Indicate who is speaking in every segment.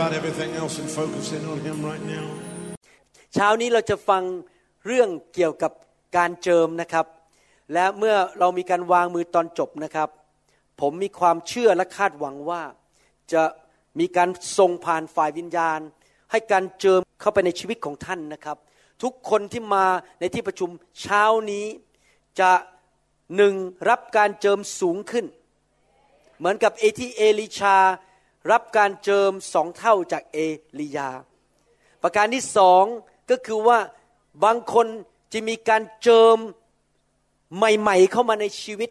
Speaker 1: about everything else and focus in on Him right now.
Speaker 2: เช้านี้เราจะฟังเรื่องเกี่ยวกับการเจิมนะครับ และเมื่อเรามีการวางมือตอนจบนะครับ ผมมีความเชื่อและคาดหวังว่าจะมีการทรงผ่านฝ่ายวิญญาณ ให้การเจิมเข้าไปในชีวิตของท่านนะครับ ทุกคนที่มาในที่ประชุมเช้านี้จะหนึ่งรับการเจิมสูงขึ้น เหมือนกับเอที่เอลิชา รับการเจิมสองเท่าจากเอลียา ประการที่สองก็คือว่าบางคนจะมีการเจิมใหม่ ๆ เข้ามาในชีวิต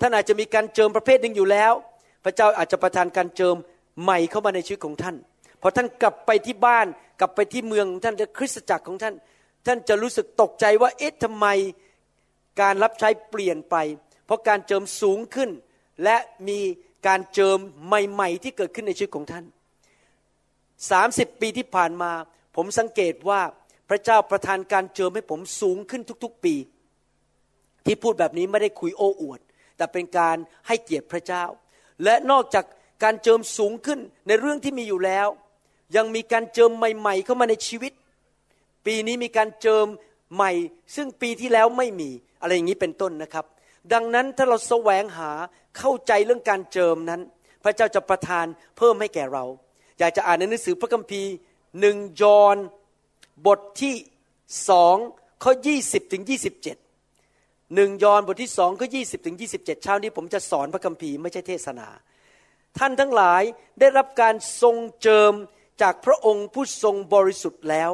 Speaker 2: ท่านอาจจะมีการเจิมประเภทหนึ่งอยู่แล้ว พระเจ้าอาจจะประทานการเจิมใหม่เข้ามาในชีวิตของท่าน พอท่านกลับไปที่บ้านกลับไปที่เมืองของท่านและคริสตจักรของท่าน ท่านจะรู้สึกตกใจว่าเอ๊ะทำไมการรับใช้เปลี่ยนไป เพราะการเจิมสูงขึ้นและมี การเจิมใหม่ ๆ ที่เกิดขึ้นในชีวิตของท่าน 30 ปีที่ผ่านมา ผมสังเกตว่าพระเจ้าประทานการเจิมให้ผมสูงขึ้นทุก ๆ ปี ที่พูดแบบนี้ไม่ได้คุยโอ้อวด แต่เป็นการให้เกียรติพระเจ้า และนอกจากการเจิมสูงขึ้นในเรื่องที่มีอยู่แล้ว ยังมีการเจิมใหม่ ๆ เข้ามาในชีวิต ปีนี้มีการเจิมใหม่ ซึ่งปีที่แล้วไม่มีอะไรอย่างนี้เป็นต้นนะครับ ดังนั้นถ้าเราแสวงหาเข้าใจเรื่องการเจิมนั้น พระเจ้าจะประทานเพิ่มให้แก่เรา อยากจะอ่านในหนังสือพระคัมภีร์หนึ่งยอห์นบทที่สองข้อยี่สิบถึงยี่สิบเจ็ดหนึ่งยอห์นบทที่สองข้อยี่สิบถึงยี่สิบเจ็ดเช้านี้ผมจะสอนพระคัมภีร์ไม่ใช่เทศนา ท่านทั้งหลายได้รับการทรงเจิมจากพระองค์ผู้ทรงบริสุทธิ์แล้ว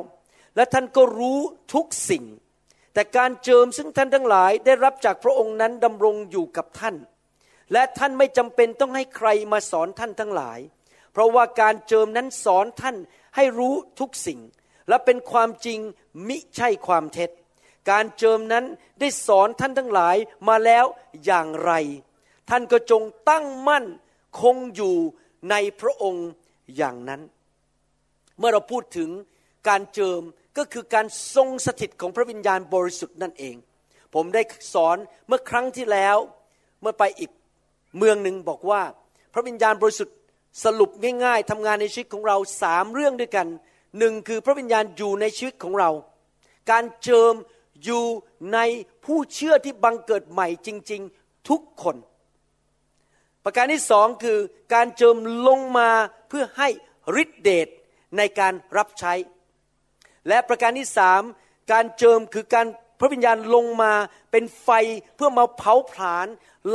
Speaker 2: และท่านก็รู้ทุกสิ่ง แต่การเจิมซึ่งท่านทั้งหลายได้รับจากพระองค์นั้นดำรงอยู่กับท่าน และท่านไม่จำเป็นต้องให้ใครมาสอนท่านทั้งหลาย เพราะว่าการเจิมนั้นสอนท่านให้รู้ทุกสิ่ง และเป็นความจริงมิใช่ความเท็จ การเจิมนั้นได้สอนท่านทั้งหลายมาแล้วอย่างไร ท่านก็จงตั้งมั่นคงอยู่ในพระองค์อย่างนั้น เมื่อเราพูดถึงการเจิม ก็คือการทรงสถิตของพระวิญญาณบริสุทธิ์นั่นเอง ผมได้สอนเมื่อครั้งที่แล้วเมื่อไปอีกเมืองหนึ่งบอกว่า พระวิญญาณบริสุทธิ์สรุปง่าย ๆทำงานในชีวิตของเราสามเรื่องด้วยกันหนึ่งคือพระวิญญาณอยู่ในชีวิตของเรา การเจิมอยู่ในผู้เชื่อที่บังเกิดใหม่จริง ๆทุกคน ประการที่สองคือการเจิมลงมาเพื่อให้ฤทธิเดชในการรับใช้ และประการที่สามการเจิมคือการพระวิญญาณลงมาเป็นไฟเพื่อมาเผาผลาญ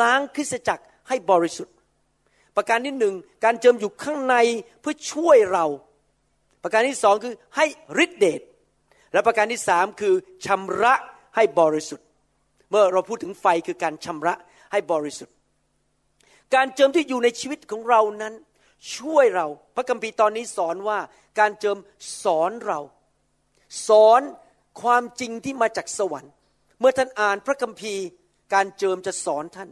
Speaker 2: ล้างคริสตจักรให้บริสุทธิ์ ประการที่หนึ่งการเจิมอยู่ข้างในเพื่อช่วยเรา ประการที่สองคือให้ฤทธิเดชและประการที่สามคือชำระให้บริสุทธิ์ เมื่อเราพูดถึงไฟคือการชำระให้บริสุทธิ์ การเจิมที่อยู่ในชีวิตของเรานั้น ช่วยเรา พระคัมภีร์ตอนนี้สอนว่าการเจิมสอนเรา สอนความจริงที่มาจากสวรรค์ เมื่อท่านอ่านพระคัมภีร์ การเจิมจะสอนท่าน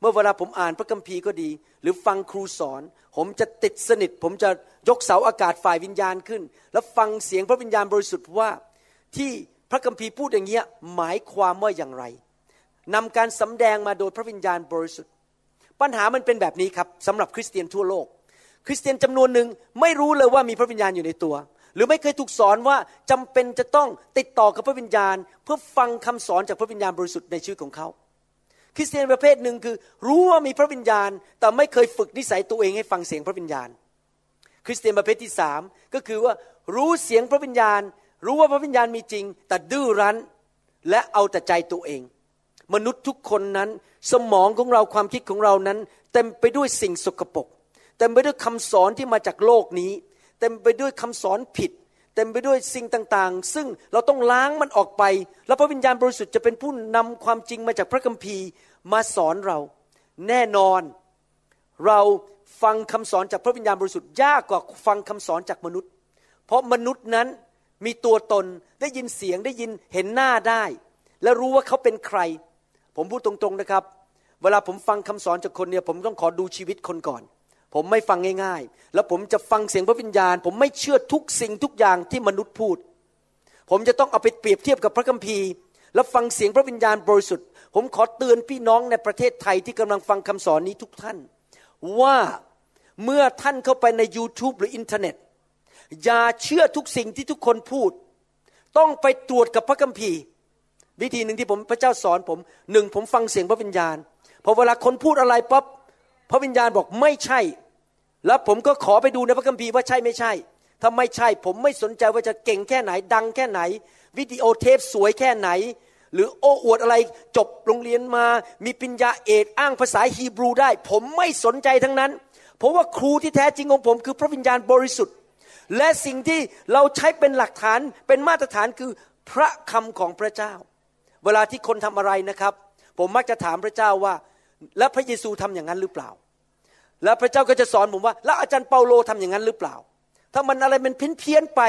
Speaker 2: เมื่อเวลาผมอ่านพระคัมภีร์ก็ดี หรือฟังครูสอน ผมจะติดสนิท ผมจะยกเสาอากาศฝ่ายวิญญาณขึ้น แล้วฟังเสียงพระวิญญาณบริสุทธิ์ว่าที่พระคัมภีร์พูดอย่างเงี้ยหมายความว่าอย่างไรนำการสำแดงมาโดยพระวิญญาณบริสุทธิ์ ปัญหามันเป็นแบบนี้ครับสำหรับคริสเตียนทั่วโลก คริสเตียนจำนวนหนึ่งไม่รู้เลยว่ามีพระวิญญาณอยู่ในตัว หรือไม่เคยถูกสอนว่าจำเป็นจะต้องติดต่อกับพระวิญญาณ เพื่อฟังคำสอนจากพระวิญญาณบริสุทธิ์ในชีวิตของเขา คริสเตียนประเภทหนึ่งคือ รู้ว่ามีพระวิญญาณ แต่ไม่เคยฝึกนิสัยตัวเองให้ฟังเสียงพระวิญญาณ คริสเตียนประเภทที่สามก็คือว่ารู้เสียงพระวิญญาณ รู้ว่าพระวิญญาณมีจริง แต่ดื้อรั้นและเอาแต่ใจตัวเอง มนุษย์ทุกคนนั้นสมองของเราความคิดของเรานั้น เต็มไปด้วยสิ่งสกปรกเต็มไปด้วยคำสอนที่มาจากโลกนี้ ต็มไปด้วยคำสอนผิด เต็มไปด้วยสิ่งต่างๆ ซึ่งเราต้องล้างมันออกไป แล้วพระวิญญาณบริสุทธิ์จะเป็นผู้นำความจริงมาจากพระคัมภีร์มาสอนเรา แน่นอนเราฟังคำสอนจากพระวิญญาณบริสุทธิ์ยากกว่าฟังคำสอนจากมนุษย์ เพราะมนุษย์นั้นมีตัวตนได้ยินเสียงได้ยินเห็นหน้าได้ และรู้ว่าเขาเป็นใคร ผมพูดตรงๆนะครับ เวลาผมฟังคำสอนจากคนเนี่ยผมต้องขอดูชีวิตคนก่อน ผมไม่ฟังง่ายๆ แล้วผมจะฟังเสียงพระวิญญาณ ผมไม่เชื่อทุกสิ่งทุกอย่างที่มนุษย์พูด ผมจะต้องเอาไปเปรียบเทียบกับพระคัมภีร์ แล้วฟังเสียงพระวิญญาณบริสุทธิ์ ผมขอเตือนพี่น้องในประเทศไทยที่กำลังฟังคำสอนนี้ทุกท่าน ว่าเมื่อท่านเข้าไปใน YouTube หรืออินเทอร์เน็ต อย่าเชื่อทุกสิ่งที่ทุกคนพูด ต้องไปตรวจกับพระคัมภีร์ วิธีหนึ่งที่ผมพระเจ้าสอนผมหนึ่งผมฟังเสียงพระวิญญาณพอเวลาคนพูดอะไรปั๊บพระวิญญาณบอกไม่ใช่ แล้วผมก็ขอไปดูในพระคัมภีร์ว่าใช่ไม่ใช่ถ้าไม่ใช่ผมไม่สนใจว่าจะเก่งแค่ไหนดังแค่ไหน วิดีโอเทปสวยแค่ไหน หรือโอ้อวดอะไรจบโรงเรียนมา มีปัญญาเอกอ้างภาษาฮีบรูได้ ผมไม่สนใจทั้งนั้น เพราะว่าครูที่แท้จริงของผมคือพระวิญญาณบริสุทธิ์ และสิ่งที่เราใช้เป็นหลักฐานเป็นมาตรฐานคือพระคำของพระเจ้า เวลาที่คนทำอะไรนะครับ ผมมักจะถามพระเจ้าว่า แล้วพระเยซูทำอย่างนั้นหรือเปล่า แล้วพระเจ้าก็จะสอนผมว่า แล้วอาจารย์เปาโลทำอย่างนั้นหรือเปล่า ถ้ามันอะไรมันเพี้ยนเพี้ยนไป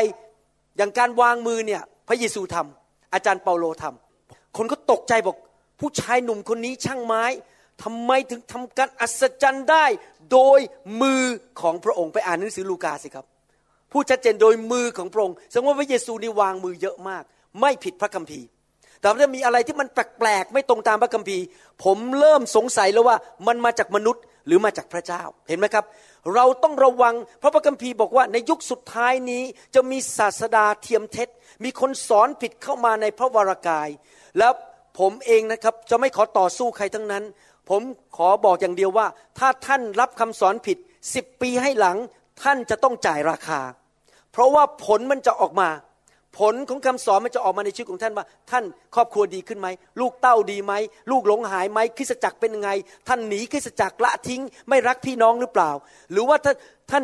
Speaker 2: อย่างการวางมือเนี่ย พระเยซูทำอาจารย์เปาโลทำคนก็ตกใจบอกผู้ชายหนุ่มคนนี้ช่างไม้ทำไมถึงทำการอัศจรรย์ได้ โดยมือของพระองค์ไปอ่านหนังสือลูกาสิครับพูดชัดเจนโดยมือของพระองค์แสดงว่าพระเยซูนี่วางมือเยอะมาก ไม่ผิดพระคัมภีร์ แต่ถ้ามีอะไรที่มันแปลกๆไม่ตรงตามพระคัมภีร์ ผมเริ่มสงสัยแล้วว่ามันมาจากมนุษย์ หรือมาจากพระเจ้าเห็นไหมครับ เราต้องระวังเพราะพระคัมภีร์บอกว่าในยุคสุดท้ายนี้จะมีศาสดาเทียมเท็จ มีคนสอนผิดเข้ามาในพระวรากาย แล้วผมเองนะครับจะไม่ขอต่อสู้ใครทั้งนั้น ผมขอบอกอย่างเดียวว่า ถ้าท่านรับคำสอนผิดสิบปีให้หลัง ท่านจะต้องจ่ายราคา เพราะว่าผลมันจะออกมา ผลของคำสอนมันจะออกมาในชีวิตของท่านว่า ท่านครอบครัวดีขึ้นไหม ลูกเต้าดีไหม ลูกหลงหายไหมคริสจักรเป็นยังไง ท่านหนีคริสจักรละทิ้ง ไม่รักพี่น้องหรือเปล่า หรือว่าท่านท่าน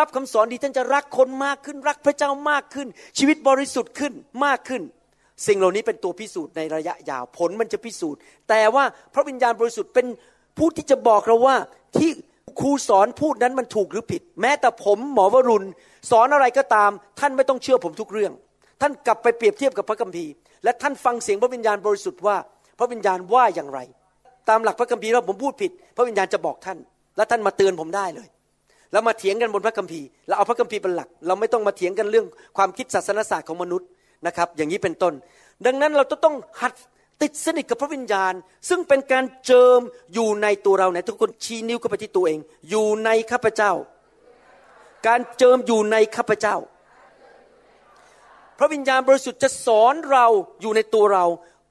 Speaker 2: รับคำสอนดีท่านจะรักคนมากขึ้น รักพระเจ้ามากขึ้น ชีวิตบริสุทธิ์ขึ้นมากขึ้น สิ่งเหล่านี้เป็นตัวพิสูจน์ในระยะยาวผลมันจะพิสูจน์ แต่ว่าพระวิญญาณบริสุทธิ์เป็นผู้ที่จะบอกเราว่าที่ครูสอนพูดนั้นมันถูกหรือผิด แม้แต่ผมหมอวรุณ สอนอะไรก็ตาม ท่านไม่ต้องเชื่อผมทุกเรื่อง ท่านกลับไปเปรียบเทียบกับพระคัมภีร์ และท่านฟังเสียงพระวิญญาณบริสุทธิ์ว่า พระวิญญาณว่าอย่างไร ตามหลักพระคัมภีร์แล้วผมพูดผิด พระวิญญาณจะบอกท่าน และท่านมาเตือนผมได้เลย แล้วมาเถียงกันบนพระคัมภีร์แล้วเอาพระคัมภีร์เป็นหลัก เราไม่ต้องมาเถียงกันเรื่องความคิดศาสนศาสตร์ของมนุษย์นะครับ อย่างนี้เป็นต้น ดังนั้นเราต้องหัดติดสนิทกับพระวิญญาณ ซึ่งเป็นการเจิมอยู่ในตัวเราในทุกคนชี้นิ้วเข้าไปที่ตัวเอง อยู่ในข้าพเจ้า การเจิมอยู่ในข้าพเจ้า ระวิญญาณบริสุทธิ์จะสอนเราอยู่ในตัวเรา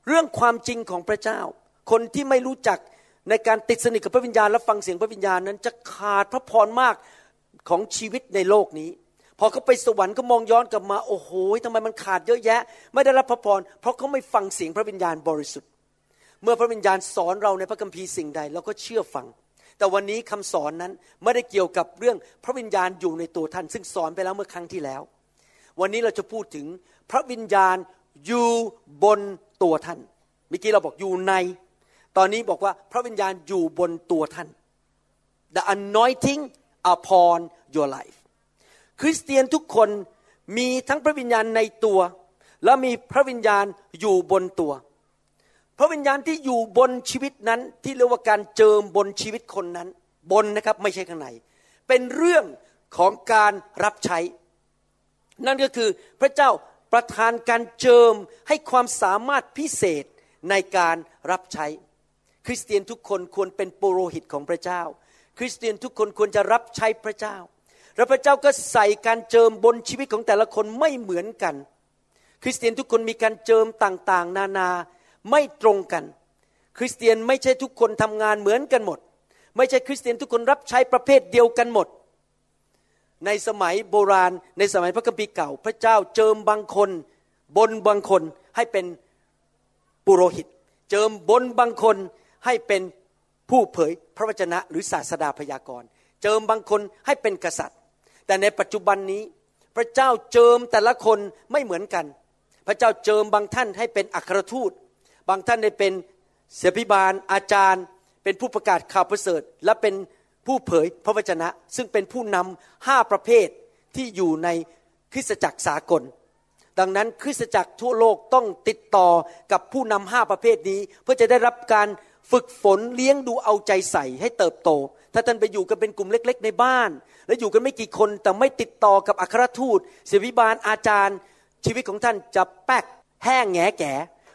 Speaker 2: เรื่องความจริงของพระเจ้า คนที่ไม่รู้จักในการติดสนิทกับพระวิญญาณและฟังเสียงพระวิญญาณนั้นจะขาดพระพรมากของชีวิตในโลกนี้พอเขาไปสวรรค์ก็มองย้อนกลับมาโอ้โหทำไมมันขาดเยอะแยะ ไม่ได้รับพระพรเพราะเขาไม่ฟังเสียงพระวิญญาณบริสุทธิ์ เมื่อพระวิญญาณสอนเราในพระคัมภีร์สิ่งใดเราก็เชื่อฟัง แต่วันนี้คำสอนนั้นไม่ได้เกี่ยวกับเรื่องพระวิญญาณอยู่ในตัวท่าน ซึ่งสอนไปแล้วเมื่อครั้งที่แล้ว วันนี้เราจะพูดถึงพระวิญญาณอยู่บนตัวท่านเมื่อกี้เราบอกอยู่ใน ตอนนี้บอกว่าพระวิญญาณอยู่บนตัวท่าน the anointing upon your life คริสเตียนทุกคนมีทั้งพระวิญญาณในตัว และมีพระวิญญาณอยู่บนตัว พระวิญญาณที่อยู่บนชีวิตนั้นที่เรียกว่าการเจิมบนชีวิตคนนั้น บนนะครับไม่ใช่ข้างใน เป็นเรื่องของการรับใช้ นั่นก็คือพระเจ้าประทานการเจิมให้ความสามารถพิเศษในการรับใช้ คริสเตียนทุกคนควรเป็นปุโรหิตของพระเจ้า คริสเตียนทุกคนควรจะรับใช้พระเจ้า แล้วพระเจ้าก็ใส่การเจิมบนชีวิตของแต่ละคนไม่เหมือนกัน คริสเตียนทุกคนมีการเจิมต่างๆ นานาไม่ตรงกันคคริสเตียนไม่ใช่ทุกคนทำงานเหมือนกันหมด ไม่ใช่คริสเตียนทุกคนรับใช้ประเภทเดียวกันหมด ในสมัยโบราณ ในสมัยพระคัมภีร์เก่า พระเจ้าเจิมบางคนบนบางคนให้เป็นปุโรหิต เจิมบนบางคนให้เป็นผู้เผยพระวจนะหรือศาสดาพยากรณ์ เจิมบางคนให้เป็นกษัตริย์ แต่ในปัจจุบันนี้พระเจ้าเจิมแต่ละคนไม่เหมือนกัน พระเจ้าเจิมบางท่านให้เป็นอัครทูต บางท่านได้เป็นเสพิบาลอาจารย์ เป็นผู้ประกาศข่าวประเสริฐ และเป็น ผู้เผยพระวจนะ ซึ่งเป็นผู้นำห้าประเภทที่อยู่ในคริสตจักรสากล ดังนั้นคริสตจักรทั่วโลกต้องติดต่อกับผู้นำห้าประเภทนี้ เพื่อจะได้รับการฝึกฝนเลี้ยงดูเอาใจใส่ให้เติบโต ถ้าท่านไปอยู่กันเป็นกลุ่มเล็ก ๆ ในบ้าน แล้วอยู่กันไม่กี่คนแต่ไม่ติดต่อกับอัครทูตเสวิบาลอาจารย์ ชีวิตของท่านจะแป๊กแห้งแงแก่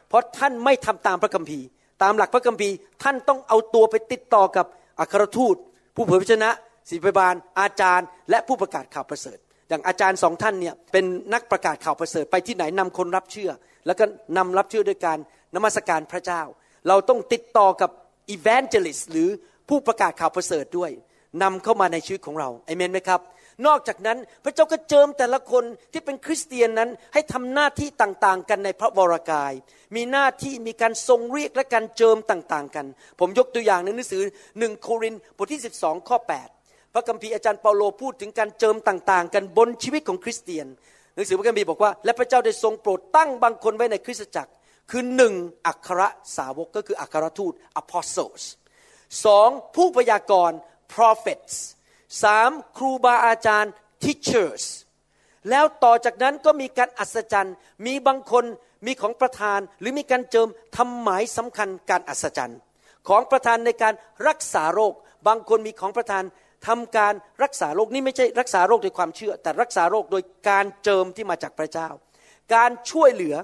Speaker 2: เพราะท่านไม่ทำตามพระคัมภีร์ ตามหลักพระคัมภีร์ท่านต้องเอาตัวไปติดต่อกับอัครทูต ผู้เผยพระชนะศิษยาบาล อาจารย์ และผู้ประกาศข่าวประเสริฐ อย่างอาจารย์สองท่านเนี่ยเป็นนักประกาศข่าวประเสริฐไปที่ไหนนำคนรับเชื่อ แล้วก็นำรับเชื่อด้วยการนมัสการพระเจ้า เราต้องติดต่อกับ evangelist หรือผู้ประกาศข่าวประเสริฐด้วยนำเข้ามาในชีวิตของเราเอเมนไหมครับ นอกจากนั้นพระเจ้าก็เจิมแต่ละคนที่เป็นคริสเตียนนั้นให้ทำหน้าที่ต่างๆ กันในพระวรากาย มีหน้าที่มีการทรงเรียกและการเจิมต่างๆ กัน ผมยกตัวอย่างในหนังสือหนึ่งโครินบทที่ 12 ข้อ 8 พระคัมภีร์อาจารย์เปาโลพูดถึงการเจิมต่างๆ กันบนชีวิตของคริสเตียน หนังสือพระคัมภีร์บอกว่า และพระเจ้าได้ทรงโปรดตั้งบางคนไว้ในคริสตจักร คือหนึ่งอัครสาวกก็คืออัครทูต apostles สองผู้พยากรณ์ prophets สามครูบาอาจารย์ teachers แล้วต่อจากนั้นก็มีการอัศจรรย์ มีบางคนมีของประธานหรือมีการเจิมทำหมายสำคัญการอัศจรรย์ ของประธานในการรักษาโรค บางคนมีของประธานทำการรักษาโรคนี่ไม่ใช่รักษาโรคโดยความเชื่อ แต่รักษาโรคโดยการเจิมที่มาจากพระเจ้า การช่วยเหลือ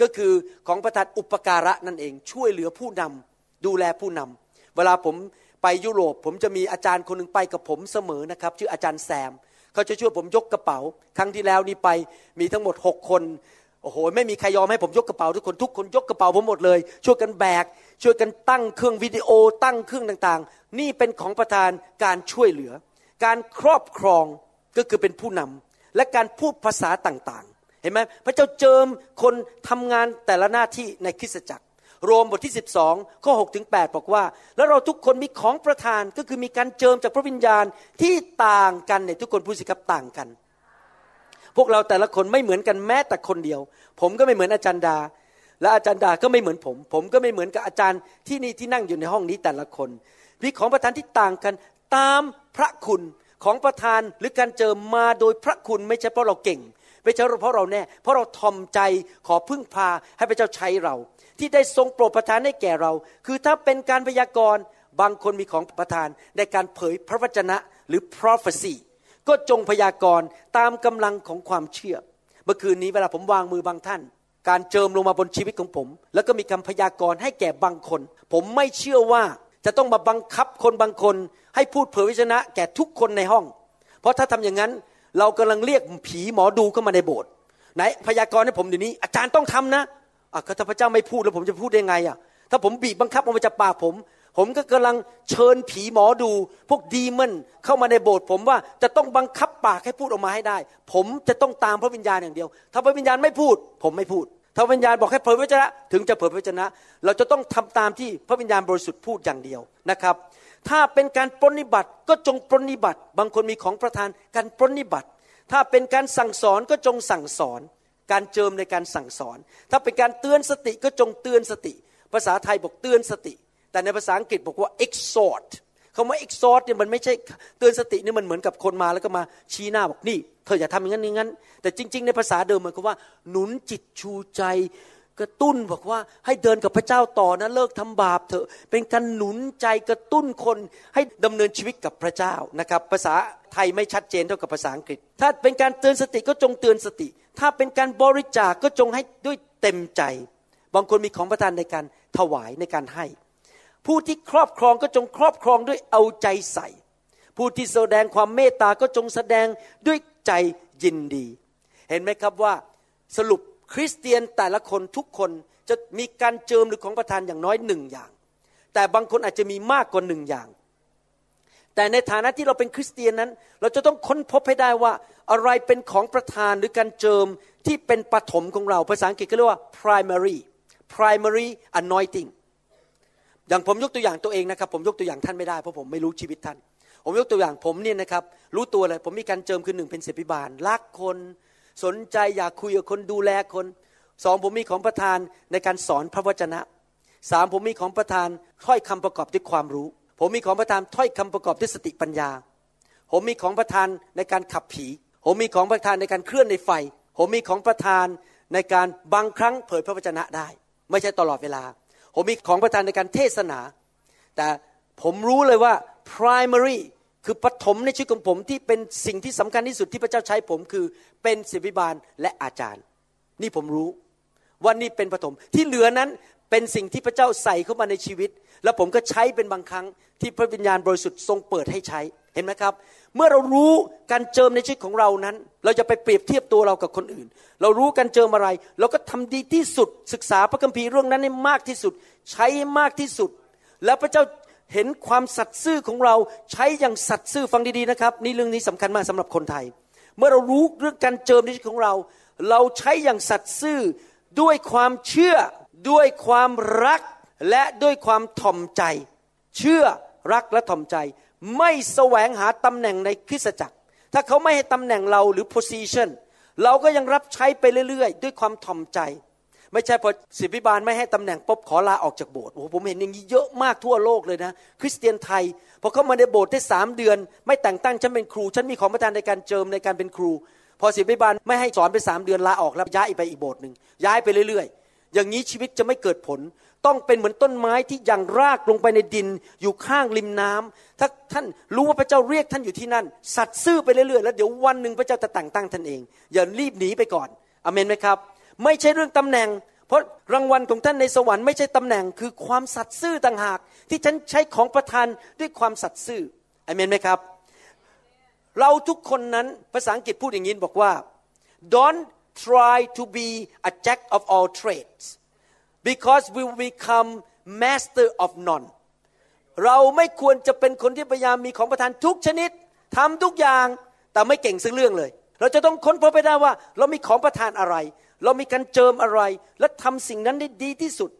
Speaker 2: ก็คือของประธานอุปการะนั่นเอง ช่วยเหลือผู้นำดูแลผู้นำเวลาผม ไปยุโรปผมจะมีอาจารย์คนหนึ่งไปกับผมเสมอนะครับ ชื่ออาจารย์แซมเขาจะช่วยผมยกกระเป๋า ครั้งที่แล้วนี่ไปมีทั้งหมดหกคนโอ้โหไม่มีใครยอมให้ผมยกกระเป๋าทุกคนทุกคนยกกระเป๋าผมหมดเลย ช่วยกันแบก ช่วยกันตั้งเครื่องวิดีโอตั้งเครื่องต่างๆ นี่เป็นของประธานการช่วยเหลือ การครอบครองก็คือเป็นผู้นำและการพูดภาษาต่างๆ เห็นไหมพระเจ้าเจิมคนทำงานแต่ละหน้าที่ในคริสตจักร โรมบทที่ 12 ข้อ6ถึง8บอกว่า แล้วเราทุกคนมีของประทานก็คือมีการเจิมจากพระวิญญาณที่ต่างกันในทุกคนผู้สิครับต่างกัน พวกเราแต่ละคนไม่เหมือนกันแม้แต่คนเดียว ผมก็ไม่เหมือนอาจารย์ดา และอาจารย์ดาก็ไม่เหมือนผม ผมก็ไม่เหมือนกับอาจารย์ที่นี่ที่นั่งอยู่ในห้องนี้แต่ละคนมีของประทานที่ต่างกันตามพระคุณของประทานหรือการเจิมมาโดยพระคุณไม่ใช่เพราะเราเก่ง ไม่ใช่เพราะเราแน่ เพราะเราทอมใจขอพึ่งพาให้พระเจ้าใช้เรา ที่ได้ทรงโปรดประทานให้แก่เรา คือถ้าเป็นการพยากรณ์บางคนมีของประทานในการเผยพระวจนะหรือ prophecy ก็จงพยากรณ์ตามกำลังของความเชื่อ เมื่อคืนนี้เวลาผมวางมือบางท่าน การเจิมลงมาบนชีวิตของผม แล้วก็มีคำพยากรณ์ให้แก่บางคน ผมไม่เชื่อว่าจะต้องมาบังคับคนบางคน ให้พูดเผยพระวจนะแก่ทุกคนในห้อง เพราะถ้าทำอย่างนั้นเรากำลังเรียกผีหมอดูเข้ามาในโบสถ์ไหนพยากรณ์ให้ผมเดี๋ยวนี้ อาจารย์ต้องทำนะ อะถ้าพระเจ้าไม่พูดแล้วผมจะพูดได้ไงอะถ้าผมบีบบังคับออกมาจากปากผม ผมก็กำลังเชิญผีหมอดู พวกดีมันเข้ามาในโบสถ์ผมว่าจะต้องบังคับปากให้พูดออกมาให้ได้ ผมจะต้องตามพระวิญญาณอย่างเดียว ถ้าพระวิญญาณไม่พูด ผมไม่พูด ถ้าวิญญาณบอกให้เผยพระวจนะถึงจะเผยพระวจนะ เราจะต้องทำตามที่พระวิญญาณบริสุทธิ์พูดอย่างเดียวนะครับ ถ้าเป็นการปรนิบัติก็จงปรนิบัติ บางคนมีของประทานการปรนิบัติ ถ้าเป็นการสั่งสอนก็จงสั่งสอน การเจิมในการสั่งสอน ถ้าเป็นการเตือนสติก็จงเตือนสติ ภาษาไทยบอกเตือนสติ แต่ในภาษาอังกฤษบอกว่า exhort คำว่า exhort เนี่ยมันไม่ใช่เตือนสตินี่มันเหมือนกับคนมาแล้วก็มาชี้หน้าบอกนี่ เธออย่าทำอย่างนั้นอย่างนั้น แต่จริง ๆ ในภาษาเดิมมันก็ว่า หนุนจิตชูใจกระตุ้นบอกว่าให้เดินกับพระเจ้าต่อนะเลิกทำบาปเถอะ เป็นการหนุนใจกระตุ้นคนให้ดำเนินชีวิตกับพระเจ้านะครับ ภาษาไทยไม่ชัดเจนเท่ากับภาษาอังกฤษ ถ้าเป็นการเตือนสติก็จงเตือนสติ ถ้าเป็นการบริจาคกก็จงให้ด้วยเต็มใจ บางคนมีของประทานในการถวายในการให้ ผู้ที่ครอบครองก็จงครอบครองด้วยเอาใจใส่ ผู้ที่แสดงความเมตตาก็จงแสดงด้วยใจยินดี เห็นไหมครับว่าสรุปคริสเตียนแต่ละคนทุกคนจะมีการเจิมหรือของประทานอย่างน้อยหนึ่งอย่าง แต่บางคนอาจจะมีมากกว่าหนึ่งอย่าง แต่ในฐานะที่เราเป็นคริสเตียนนั้น เราจะต้องค้นพบให้ได้ว่าอะไรเป็นของประธานหรือการเจิมที่เป็นปฐมของเรา ภาษาอังกฤษก็เรียกว่า primary primary anointing อย่างผมยกตัวอย่างตัวเองนะครับ ผมยกตัวอย่างท่านไม่ได้เพราะผมไม่รู้ชีวิตท่าน ผมยกตัวอย่างผมเนี่ยนะครับ รู้ตัวเลยผมมีการเจิมคือหนึ่งเป็นเสพิบาลรักคนสนใจอยากคุยกับคนดูแลคนสองผมมีของประธานในการสอนพระวจนะสามผมมีของประธานถ้อยคำประกอบด้วยความรู้ ผมมีของประธานถ้อยคำประกอบด้วยสติปัญญา ผมมีของประธานในการขับผี ผมมีของประธานในการเคลื่อนในไฟ ผมมีของประธานในการบางครั้งเผยพระวจนะได้ ไม่ใช่ตลอดเวลา ผมมีของประธานในการเทศนา แต่ผมรู้เลยว่า primary คือปฐมในชีวิตของผมที่เป็นสิ่งที่สำคัญที่สุดที่พระเจ้าใช้ผมคือเป็นศิบิบาลและอาจารย์ นี่ผมรู้ว่านี่เป็นปฐมที่เหลือนั้นเป็นสิ่งที่พระเจ้าใส่เข้ามาในชีวิต แล้วผมก็ใช้เป็นบางครั้งที่พระวิญญาณบริสุทธิ์ทรงเปิดให้ใช้เห็นไหมครับ เมื่อเรารู้การเจิมในชีวิตของเรานั้น เราจะไปเปรียบเทียบตัวเรากับคนอื่น เรารู้การเจิมอะไร เราก็ทำดีที่สุด ศึกษาพระคัมภีร์เรื่องนั้นให้มากที่สุด ใช้ให้มากที่สุด แล้วพระเจ้าเห็นความสัตย์ซื่อของเราใช้อย่างสัตย์ซื่อฟังดีๆนะครับ นี่เรื่องนี้สำคัญมากสำหรับคนไทย เมื่อเรารู้เรื่องการเจิมในชีวิตของเรา เราใช้อย่างสัตย์ซื่อด้วยความเชื่อด้วยความรัก และด้วยความถ่อมใจ เชื่อรักและถ่อมใจ ไม่แสวงหาตำแหน่งในคริสตจักร ถ้าเขาไม่ให้ตำแหน่งเราหรือ position เราก็ยังรับใช้ไปเรื่อยๆ ด้วยความถ่อมใจ ไม่ใช่พอศิบิบาลไม่ให้ตำแหน่งปุ๊บขอลาออกจากโบสถ์โอ้ผมเห็นอย่างนี้เยอะมากทั่วโลกเลยนะ คริสเตียนไทยพอเข้ามาในโบสถ์ได้สามเดือน ไม่แต่งตั้งฉันเป็นครู ฉันมีของประทานในการเจิมในการเป็นครู พอศิบิบาลไม่ให้สอนไปสามเดือนลาออกแล้วย้ายไปอีกโบสถ์หนึ่งย้ายไปเรื่อยอย่างนี้ชีวิตจะไม่เกิดผล ต้องเป็นเหมือนต้นไม้ที่ยังรากลงไปในดินอยู่ข้างริมน้ำถ้าท่านรู้ว่าพระเจ้าเรียกท่านอยู่ที่นั่น สัตซ์ซื่อไปเรื่อยๆแล้วเดี๋ยววันหนึ่งพระเจ้าจะแต่งตั้งท่านเอง อย่ารีบหนีไปก่อนอเมนไหมครับ ไม่ใช่เรื่องตำแหน่ง เพราะรางวัลของท่านในสวรรค์ไม่ใช่ตำแหน่งคือความสัตซ์ซื่อต่างหาก ที่ฉันใช้ของประทานด้วยความสัตซ์ซื่ออเมนไหมครับ เราทุกคนนั้นภาษาอังกฤษพูดอย่างนี้บอกว่า don't try to be a jack of all trades because we become master of none เราไม่ควรจะเป็นคนที่พยายามมีของประทานทุกชนิดทำทุกอย่างแต่ไม่เก่งสักเรื่องเลย เราจะต้องค้นพบไปได้ว่า เรามีของประทานอะไร เรามีการเจิมอะไร และทำสิ่งนั้นได้ดีที่สุด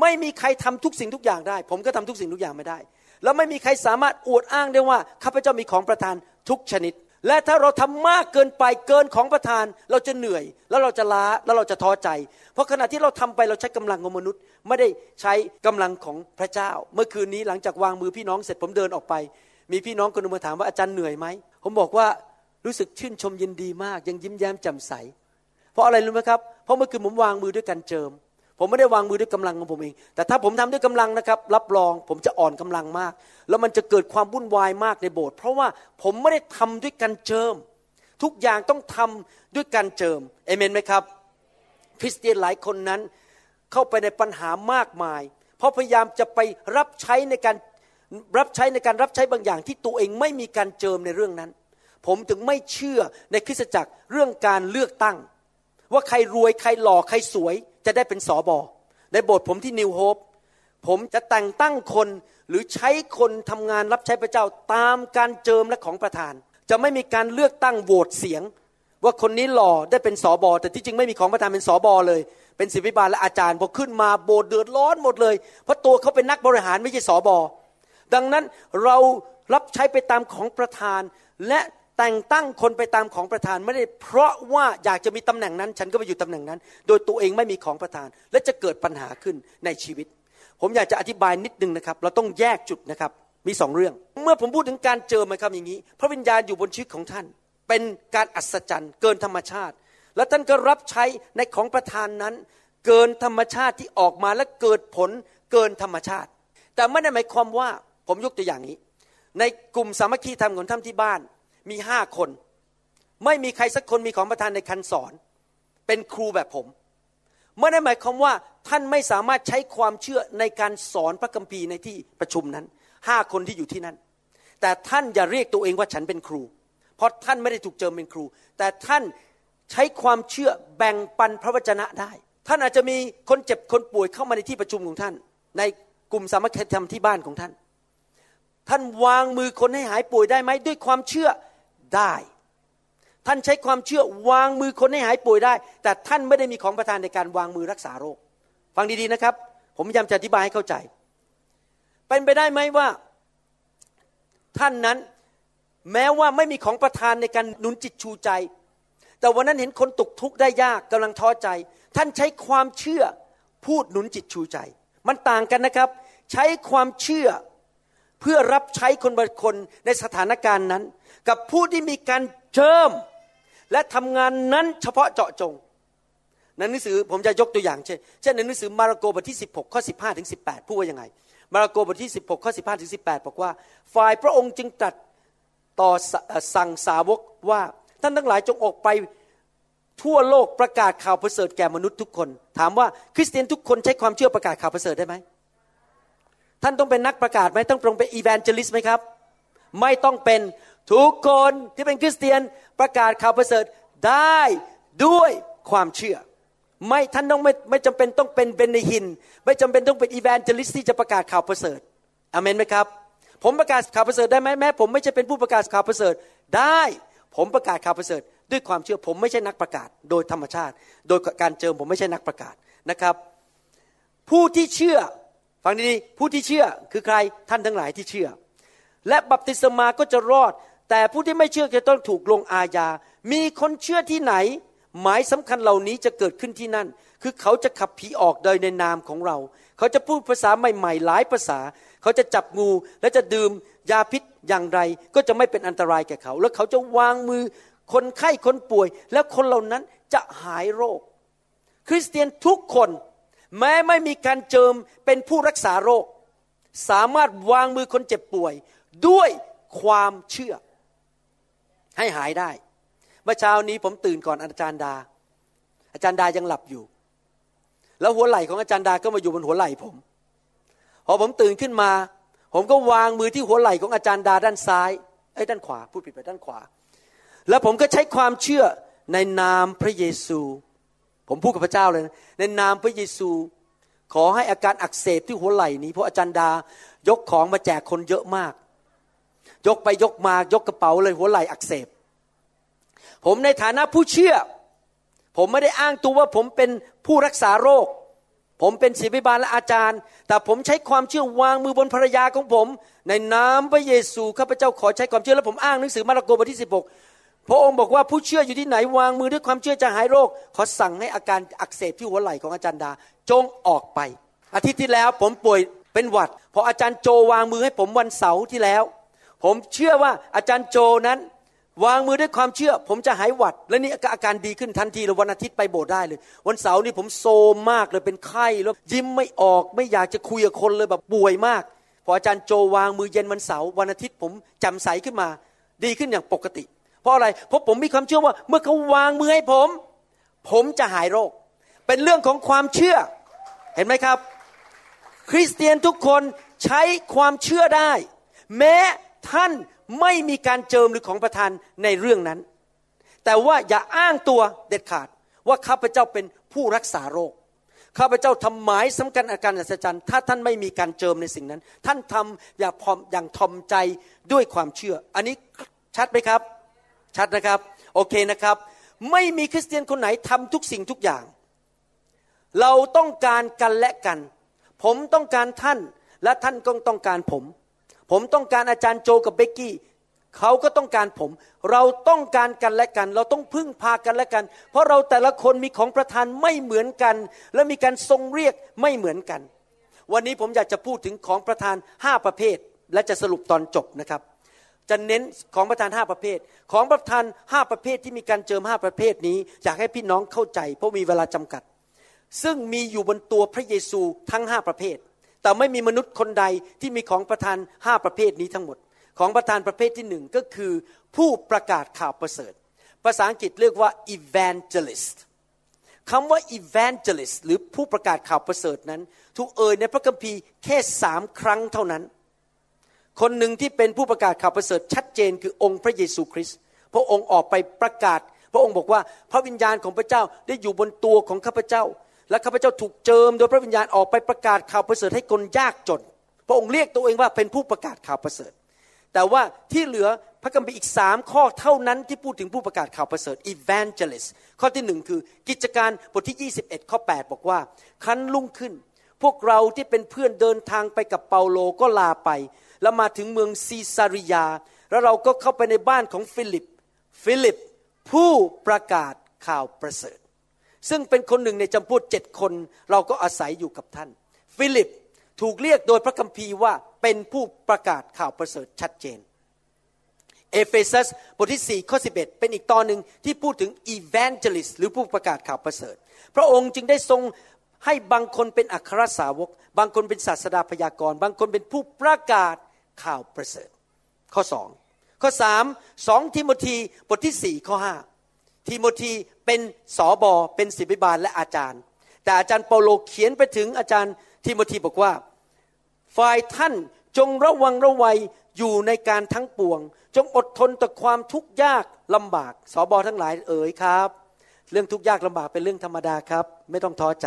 Speaker 2: ไม่มีใครทำทุกสิ่งทุกอย่างได้ ผมก็ทำทุกสิ่งทุกอย่างไม่ได้ แล้วไม่มีใครสามารถอวดอ้างได้ว่าข้าพเจ้ามีของประทานทุกชนิด และถ้าเราทำมากเกินไปเกินของประทาน เราจะเหนื่อย แล้วเราจะล้าแล้วเราจะท้อใจ เพราะขณะที่เราทำไปเราใช้กำลังของมนุษย์ ไม่ได้ใช้กำลังของพระเจ้า เมื่อคืนนี้หลังจากวางมือพี่น้องเสร็จผมเดินออกไป มีพี่น้องคนนึงมาถามว่าอาจารย์เหนื่อยไหมผมบอกว่ารู้สึกชื่นชมยินดีมาก ยังยิ้มแย้มแจ่มใส เพราะอะไรรู้ไหมครับเพราะเมื่อคืนผมวางมือด้วยกันเจิม ผมไม่ได้วางมือด้วยกำลังของผมเอง แต่ถ้าผมทำด้วยกำลังนะครับ รับรองผมจะอ่อนกำลังมาก แล้วมันจะเกิดความวุ่นวายมากในโบสถ์เพราะว่าผมไม่ได้ทำด้วยกันเจิม ทุกอย่างต้องทำด้วยการเจิมเอเมนไหมครับ คริสเตียนหลายคนนั้น เข้าไปในปัญหามากมาย เพราะพยายามจะไปรับใช้ในการรับใช้ในการรับใช้บางอย่าง ที่ตัวเองไม่มีการเจิมในเรื่องนั้น ผมถึงไม่เชื่อในคริสตจักรเรื่องการเลือกตั้ง ว่าใครรวยใครหล่อใครสวย จะได้เป็นสอบอในโบสถ์ผมที่นิวโฮปผมจะแต่งตั้งคนหรือใช้คนทำงานรับใช้พระเจ้าตามการเจิมและของประทาน จะไม่มีการเลือกตั้งโหวตเสียง ว่าคนนี้หล่อได้เป็นสอบอแต่ที่จริงไม่มีของประทานเป็นสอบอเลย เป็นศิบิบาลและอาจารย์พอขึ้นมาโบสถ์เดือดร้อนหมดเลย เพราะตัวเขาเป็นนักบริหารไม่ใช่สอบอดังนั้นเรารับใช้ไปตามของประทานและ แต่งตั้งคนไปตามของประธานไม่ได้เพราะว่าอยากจะมีตำแหน่งนั้น ฉันก็ไปอยู่ตำแหน่งนั้น โดยตัวเองไม่มีของประธาน และจะเกิดปัญหาขึ้นในชีวิต ผมอยากจะอธิบายนิดนึงนะครับ เราต้องแยกจุดนะครับมีสองเรื่อง เมื่อผมพูดถึงการเจอมาครับอย่างนี้ พระวิญญาณอยู่บนชีวิตของท่าน เป็นการอัศจรรย์ เกินธรรมชาติ และท่านก็รับใช้ในของประธานนั้น เกินธรรมชาติที่ออกมาและเกิดผลเกินธรรมชาติ แต่ไม่ได้หมายความว่าผมยกตัวอย่างนี้ ในกลุ่มสามัคคีธรรมของท่านที่บ้าน มีห้าคน ไม่มีใครสักคนมีของประทานในคันสอน เป็นครูแบบผมไม่ได้หมายความว่าท่านไม่สามารถใช้ความเชื่อในการสอนพระคัมภีร์ในที่ประชุมนั้นห้าคนที่อยู่ที่นั่น แต่ท่านอย่าเรียกตัวเองว่าฉันเป็นครู เพราะท่านไม่ได้ถูกเจิมเป็นครู แต่ท่านใช้ความเชื่อแบ่งปันพระวจนะได้ ท่านอาจจะมีคนเจ็บคนป่วยเข้ามาในที่ประชุมของท่าน ในกลุ่มสามัคคีธรรมที่บ้านของท่าน ท่านวางมือคนให้หายป่วยได้ไหมด้วยความเชื่อ ได้ ท่านใช้ความเชื่อวางมือคนให้หายป่วยได้ แต่ท่านไม่ได้มีของประทานในการวางมือรักษาโรค ฟังดีๆนะครับ ผมพยายามจะอธิบายให้เข้าใจ เป็นไปได้ไหมว่า ท่านนั้นแม้ว่าไม่มีของประทานในการหนุนจิตชูใจ แต่วันนั้นเห็นคนตกทุกข์ได้ยากกำลังท้อใจ ท่านใช้ความเชื่อพูดหนุนจิตชูใจ มันต่างกันนะครับ ใช้ความเชื่อ พื่อรับใช้คนบางคนในสถานการณ์นั้น กับผู้ที่มีการเจิมและทำงานนั้นเฉพาะเจาะจงในหนังสือผมจะยกตัวอย่างเช่นเช่นในหนังสือมาระโกบทที่ 16 ข้อ 15 ถึง 18 พูดว่ายังไง มาระโกบทที่ 16 ข้อ 15 ถึง 18 บอกว่า ฝ่ายพระองค์จึงตรัสต่อสั่งสาวกว่าท่านทั้งหลายจงออกไปทั่วโลกประกาศข่าวประเสริฐแก่มนุษย์ทุกคน ถามว่าคริสเตียนทุกคนใช้ความเชื่อประกาศข่าวประเสริฐได้ไหม ท่านต้องเป็นนักประกาศไหมต้องเป็นอีแวนเจลิสไหมครับ ไม่ต้องเป็นทุกคนที่เป็นคริสเตียนประกาศข่าวประเสริฐได้ด้วยความเชื่อ ไม่ท่านต้องไม่ไม่จำเป็นต้องเป็นเบนหิน ไม่จำเป็นต้องเป็นอีแวนเจลิสที่จะประกาศข่าวประเสริฐอเมนไหมครับ ผมประกาศข่าวประเสริฐได้ไหมแม้ผมไม่ใช่เป็นผู้ประกาศข่าวประเสริฐได้ ผมประกาศข่าวประเสริฐ ด้วยความเชื่อผมไม่ใช่นักประกาศ โดยธรรมชาติ โดยการเจิมผมไม่ใช่นักประกาศนะครับ ผู้ที่เชื่อ ฟังดีๆผู้ที่เชื่อคือใครท่านทั้งหลายที่เชื่อ และบัพติศมาก็จะรอด แต่ผู้ที่ไม่เชื่อจะต้องถูกลงอาญา มีคนเชื่อที่ไหน หมายสำคัญเหล่านี้จะเกิดขึ้นที่นั่น คือเขาจะขับผีออกโดยในนามของเรา เขาจะพูดภาษาใหม่ๆหลายภาษา เขาจะจับงูและจะดื่มยาพิษอย่างไร ก็จะไม่เป็นอันตรายแก่เขา แล้วเขาจะวางมือคนไข้คนป่วย แล้วคนเหล่านั้นจะหายโรค คริสเตียนทุกคน แม้ไม่มีการเจิมเป็นผู้รักษาโรค สามารถวางมือคนเจ็บป่วย ด้วยความเชื่อ ให้หายได้ เมื่อเช้านี้ผมตื่นก่อนอาจารย์ดา อาจารย์ดายังหลับอยู่ แล้วหัวไหล่ของอาจารย์ดาก็มาอยู่บนหัวไหล่ผม พอผมตื่นขึ้นมา ผมก็วางมือที่หัวไหล่ของอาจารย์ดาด้านซ้ายไอ้ด้านขวาพูดผิดไปด้านขวา แล้วผมก็ใช้ความเชื่อในนามพระเยซู ผมพูดกับพระเจ้าเลยนะในนามพระเยซู ขอให้อาการอักเสบที่หัวไหล่นี้เพราะอาจารย์ดายกของมาแจกคนเยอะมาก ยกไปยกมายกกระเป๋าเลยหัวไหล่อักเสบ ผมในฐานะผู้เชื่อ ผมไม่ได้อ้างตัวว่าผมเป็นผู้รักษาโรค ผมเป็นศิบิบาลและอาจารย์ แต่ผมใช้ความเชื่อวางมือบนภรรยาของผม ในนามพระเยซูข้าพเจ้าขอใช้ความเชื่อแล้วผมอ้างหนังสือมาระโกบทที่ 16 พระองค์บอกว่าผู้เชื่ออยู่ที่ไหนวางมือด้วยความเชื่อจะหายโรคขอสั่งให้อาการอักเสบที่หัวไหล่ของอาจารย์ดา จงออกไป อาทิตย์ที่แล้วผมป่วยเป็นหวัดพออาจารย์โจวางมือให้ผมวันเสาร์ที่แล้ว ผมเชื่อว่าอาจารย์โจนั้น วางมือด้วยความเชื่อ ผมจะหายหวัด และนี่อาการดีขึ้นทันทีเลยวันอาทิตย์ไปโบสถ์ได้เลย วันเสาร์นี่ผมโซมมากเลยเป็นไข้แล้วยิ้มไม่ออกไม่อยากจะคุยกับคนเลยแบบป่วยมากพออาจารย์โจวางมือเย็นวันเสาร์วันอาทิตย์ผมจำใสขึ้นมา ดีขึ้นอย่างปกติ เพราะอะไร เพราะผมมีความเชื่อว่า เมื่อเขาวางมือให้ผม ผมจะหายโรค เป็นเรื่องของความเชื่อ เห็นไหมครับ คริสเตียนทุกคนใช้ความเชื่อได้ แม้ท่านไม่มีการเจิมหรือของประทานในเรื่องนั้น แต่ว่าอย่าอ้างตัวเด็ดขาด ว่าข้าพเจ้าเป็นผู้รักษาโรคข้าพเจ้าทำหมายสำคัญอาการอัศจรรย์ ถ้าท่านไม่มีการเจิมในสิ่งนั้น ท่านทำอย่าพอมอย่างทอมใจด้วยความเชื่อ อันนี้ชัดไหมครับ ชัดนะครับ โอเคนะครับ ไม่มีคริสเตียนคนไหนทำทุกสิ่งทุกอย่าง เราต้องการกันและกัน ผมต้องการท่านและท่านก็ต้องการผม ผมต้องการอาจารย์โจกับเบกกี้เขาก็ต้องการผม เราต้องการกันและกัน เราต้องพึ่งพากันและกัน เพราะเราแต่ละคนมีของประทานไม่เหมือนกัน และมีการทรงเรียกไม่เหมือนกัน วันนี้ผมอยากจะพูดถึงของประทานห้าประเภท และจะสรุปตอนจบนะครับ จะเน้นของประทานห้าประเภท ของประทานห้าประเภทที่มีการเจิมห้าประเภทนี้ อยากให้พี่น้องเข้าใจ เพราะมีเวลาจำกัด ซึ่งมีอยู่บนตัวพระเยซูทั้งห้าประเภท แต่ไม่มีมนุษย์คนใดที่มีของประทานห้าประเภทนี้ทั้งหมด ของประทานประเภทที่หนึ่งก็คือ ผู้ประกาศข่าวประเสริฐ ภาษาอังกฤษเรียกว่า evangelist คำว่า evangelist หรือผู้ประกาศข่าวประเสริฐนั้น ถูกเอ่ยในพระคัมภีร์แค่สามครั้งเท่านั้น คนหนึ่งที่เป็นผู้ประกาศข่าวประเสริฐชัดเจนคือองค์พระเยซูคริสต์พระองค์ออกไปประกาศ พระองค์บอกว่าพระวิญญาณของพระเจ้าได้อยู่บนตัวของข้าพเจ้า และข้าพเจ้าถูกเจิม โดยพระวิญญาณออกไปประกาศข่าวประเสริฐให้คนยากจน พระองค์เรียกตัวเองว่าเป็นผู้ประกาศข่าวประเสริฐ แต่ว่าที่เหลือพระคัมภีร์อีกสามข้อเท่านั้นที่พูดถึงผู้ประกาศข่าวประเสริฐ evangelist ข้อที่หนึ่งคือกิจการบทที่ 21 ข้อ 8 บอกว่าครั้นรุ่งขึ้น พวกเราที่เป็นเพื่อนเดินทางไปกับเปาโลก็ลาไป แล้วมาถึงเมืองซีซารียา แล้วเราก็เข้าไปในบ้านของฟิลิป ฟิลิปผู้ประกาศข่าวประเสริฐ ซึ่งเป็นคนหนึ่งในจำพวกเจ็ดคน เราก็อาศัยอยู่กับท่าน ฟิลิปถูกเรียกโดยพระคัมภีร์ว่าเป็นผู้ประกาศข่าวประเสริฐชัดเจน เอเฟซัสบทที่4ข้อ11 เป็นอีกตอนหนึ่งที่พูดถึง evangelist หรือผู้ประกาศข่าวประเสริฐ พระองค์จึงได้ทรงให้บางคนเป็นอัครสาวก บางคนเป็นศาสดาพยากรณ์บางคนเป็นผู้ประกาศ ข่าวประเสริฐ ข้อสองข้อสามสองทิโมธีบทที่สี่ข้อห้าทิโมธีเป็นสอบอเป็นศิบิบาลและอาจารย์ แต่อาจารย์เปาโลเขียนไปถึงอาจารย์ทิโมธีบอกว่า ฝ่ายท่านจงระวังระวัยอยู่ในการทั้งปวง จงอดทนต่อความทุกข์ยากลำบากสอบอทั้งหลายเอ๋ยครับ เรื่องทุกข์ยากลำบากเป็นเรื่องธรรมดาครับ ไม่ต้องท้อใจ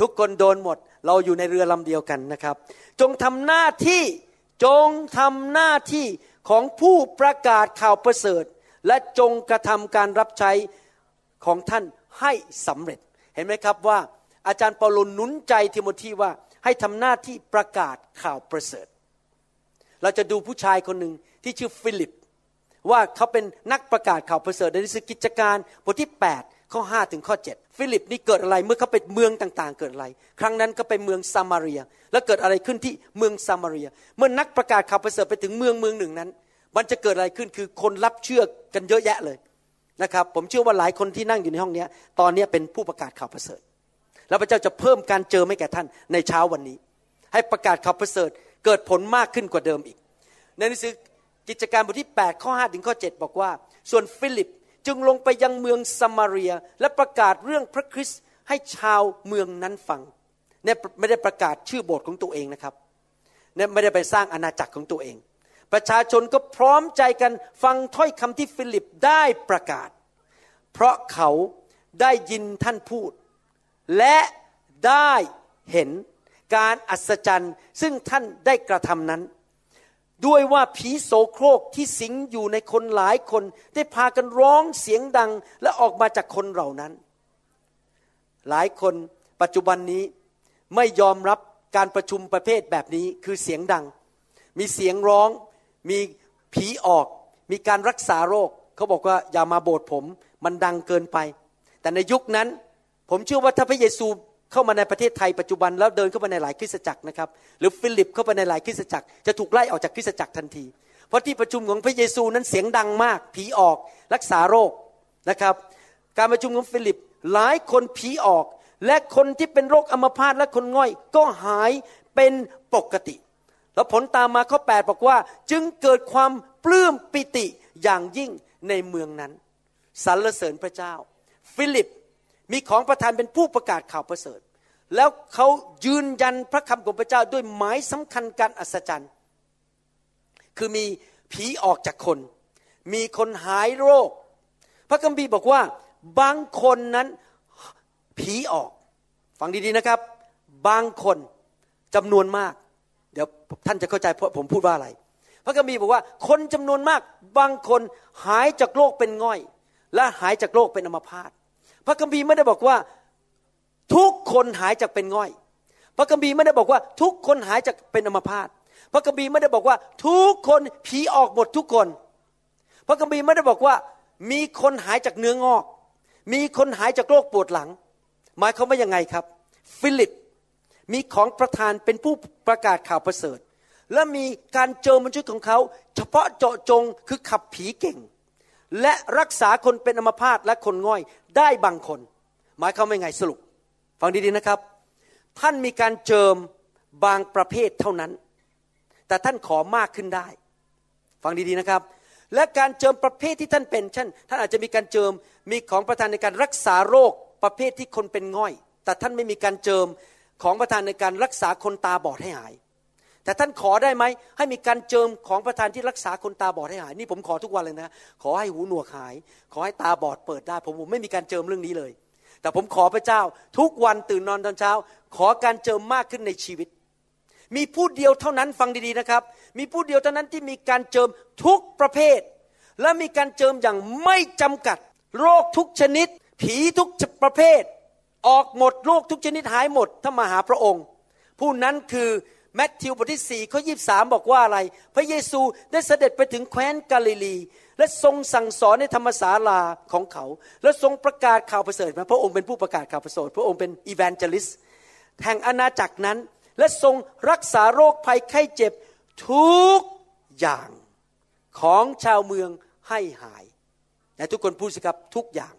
Speaker 2: ทุกคนโดนหมดเราอยู่ในเรือลำเดียวกันนะครับ จงทำหน้าที่ จงทำหน้าที่ของผู้ประกาศข่าวประเสริฐ และจงกระทำการรับใช้ของท่านให้สำเร็จ เห็นไหมครับว่า อาจารย์เปาโลหนุนใจทิโมธีว่าให้ทำหน้าที่ประกาศข่าวประเสริฐ เราจะดูผู้ชายคนหนึ่งที่ชื่อฟิลิป ว่าเขาเป็นนักประกาศข่าวประเสริฐในหนังสือกิจการบทที่ 8 ข้อ 5 ถึงข้อ 7 ฟิลิปนี่เกิดอะไรเมื่อเขาไปเมืองต่างๆ เกิดอะไร ครั้งนั้นก็ไปเมืองซามารียแล้วเกิดอะไรขึ้นที่เมืองซามารียเมื่อนักประกาศข่าวประเสริฐไปถึงเมืองเมืองหนึ่งนั้น มันจะเกิดอะไรขึ้นคือคนรับเชื่อกันเยอะแยะเลยนะครับผมเชื่อว่าหลายคนที่นั่งอยู่ในห้องนี้ตอนนี้เป็นผู้ประกาศข่าวประเสริฐ แล้วพระเจ้าจะเพิ่มการเจอไม่แก่ท่านในเช้าวันนี้ ให้ประกาศข่าวประเสริฐเกิดผลมากขึ้นกว่าเดิมอีก ในหนังสือกิจการบทที่ 8 ข้อ 5 ถึงข้อ 7 บอกว่า ส่วนฟิลิป จึงลงไปยังเมืองซามารียและประกาศเรื่องพระคริสต์ให้ชาวเมืองนั้นฟังเนี่ยไม่ได้ประกาศชื่อโบสถ์ของตัวเองนะครับเนี่ยไม่ได้ไปสร้างอาณาจักรของตัวเอง ประชาชนก็พร้อมใจกันฟังถ้อยคำที่ฟิลิปได้ประกาศ เพราะเขาได้ยินท่านพูด และได้เห็นการอัศจรรย์ซึ่งท่านได้กระทำนั้น ด้วยว่าผีโสโครกที่สิงอยู่ในคนหลายคน ได้พากันร้องเสียงดังและออกมาจากคนเหล่านั้น หลายคนปัจจุบันนี้ไม่ยอมรับการประชุมประเภทแบบนี้คือเสียงดัง มีเสียงร้อง มีผีออก มีการรักษาโรค เขาบอกว่าอย่ามาโบสถ์ผม มันดังเกินไป แต่ในยุคนั้น ผมเชื่อว่าถ้าพระเยซู เข้ามาในประเทศไทยปัจจุบันแล้วเดินเข้ามาในหลายคริสตจักรนะครับ หรือฟิลิปเข้าไปในหลายคริสตจักร จะถูกไล่ออกจากคริสตจักรทันที เพราะที่ประชุมของพระเยซูนั้นเสียงดังมาก ผีออกรักษาโรคนะครับ การประชุมของฟิลิปหลายคนผีออก และคนที่เป็นโรคอัมพาตและคนง่อย ก็หายเป็นปกติ แล้วผลตามมาข้อ8บอกว่า จึงเกิดความปลื้มปิติอย่างยิ่งในเมืองนั้นสรรเสริญพระเจ้า ฟิลิป มีของประทานเป็นผู้ประกาศข่าวประเสริฐ แล้วเขายืนยันพระคำของพระเจ้าด้วยหมายสำคัญการอัศจรรย์ คือมีผีออกจากคน มีคนหายโรค พระคัมภีร์บอกว่าบางคนนั้นผีออก ฟังดีๆนะครับ บางคนจำนวนมาก เดี๋ยวท่านจะเข้าใจเพราะผมพูดว่าอะไร พระคัมภีร์บอกว่าคนจำนวนมาก บางคนหายจากโรคเป็นง่อย และหายจากโรคเป็นอัมพาต พระคัมภีร์ไม่ได้บอกว่า ทุกคนหายจากเป็นง่อย พระคัมภีร์ไม่ได้บอกว่า ทุกคนหายจากเป็นอัมพาตพระคัมภีร์ไม่ได้บอกว่า ทุกคนผีออกหมดทุกคน พระคัมภีร์ไม่ได้บอกว่า มีคนหายจากเนื้องอก มีคนหายจากโรคปวดหลัง หมายเขามว่ายังไงครับ ฟิลิปมีของประธานเป็นผู้ประกาศข่าวประเสริฐ และมีการเจอมันชุดของเขา เฉพาะเจาะจงคือขับผีเก่ง และรักษาคนเป็นอัมพาตและคนง่อย ได้บางคน หมายเขามว่าไงสรุป ฟังดีๆนะครับ ท่านมีการเจิมบางประเภทเท่านั้น แต่ท่านขอมากขึ้นได้ ฟังดีๆนะครับ และการเจิมประเภทที่ท่านเป็นเช่นท่านอาจจะมีการเจิมมีของประทานในการรักษาโรคประเภทที่คนเป็นง่อย แต่ท่านไม่มีการเจิมของประทานในการรักษาคนตาบอดให้หาย แต่ท่านขอได้ไหมให้มีการเจิมของประทานที่รักษาคนตาบอดให้หายนี่ผมขอทุกวันเลยนะ ขอให้หูหนวกหาย ขอให้ตาบอดเปิดได้ ผมผมไม่มีการเจิมเรื่องนี้เลย แต่ผมขอพระเจ้าทุกวันตื่นนอนตอนเช้า ขอการเจิมมากขึ้นในชีวิต มีผู้เดียวเท่านั้นฟังดีๆนะครับ มีผู้เดียวเท่านั้นที่มีการเจิมทุกประเภท และมีการเจิมอย่างไม่จำกัด โรคทุกชนิด ผีทุกประเภท ออกหมดโรคทุกชนิดหายหมดถ้ามาหาพระองค์ ผู้นั้นคือ แมทธิวบทที่สี่ข้อยีบสามบอกว่าอะไร พระเยซูได้เสด็จไปถึงแคว้นกาลิลี และทรงสั่งสอนในธรรมศาลาของเขา และทรงประกาศข่าวประเสริฐมาพระองค์เป็นผู้ประกาศข่าวประเสริฐพระองค์เป็นอีแวนเจลิสแห่งอาณาจักรนั้น และทรงรักษาโรคภัยไข้เจ็บทุกอย่างของชาวเมืองให้หายแต่ทุกคนพูดสิครับทุกอย่าง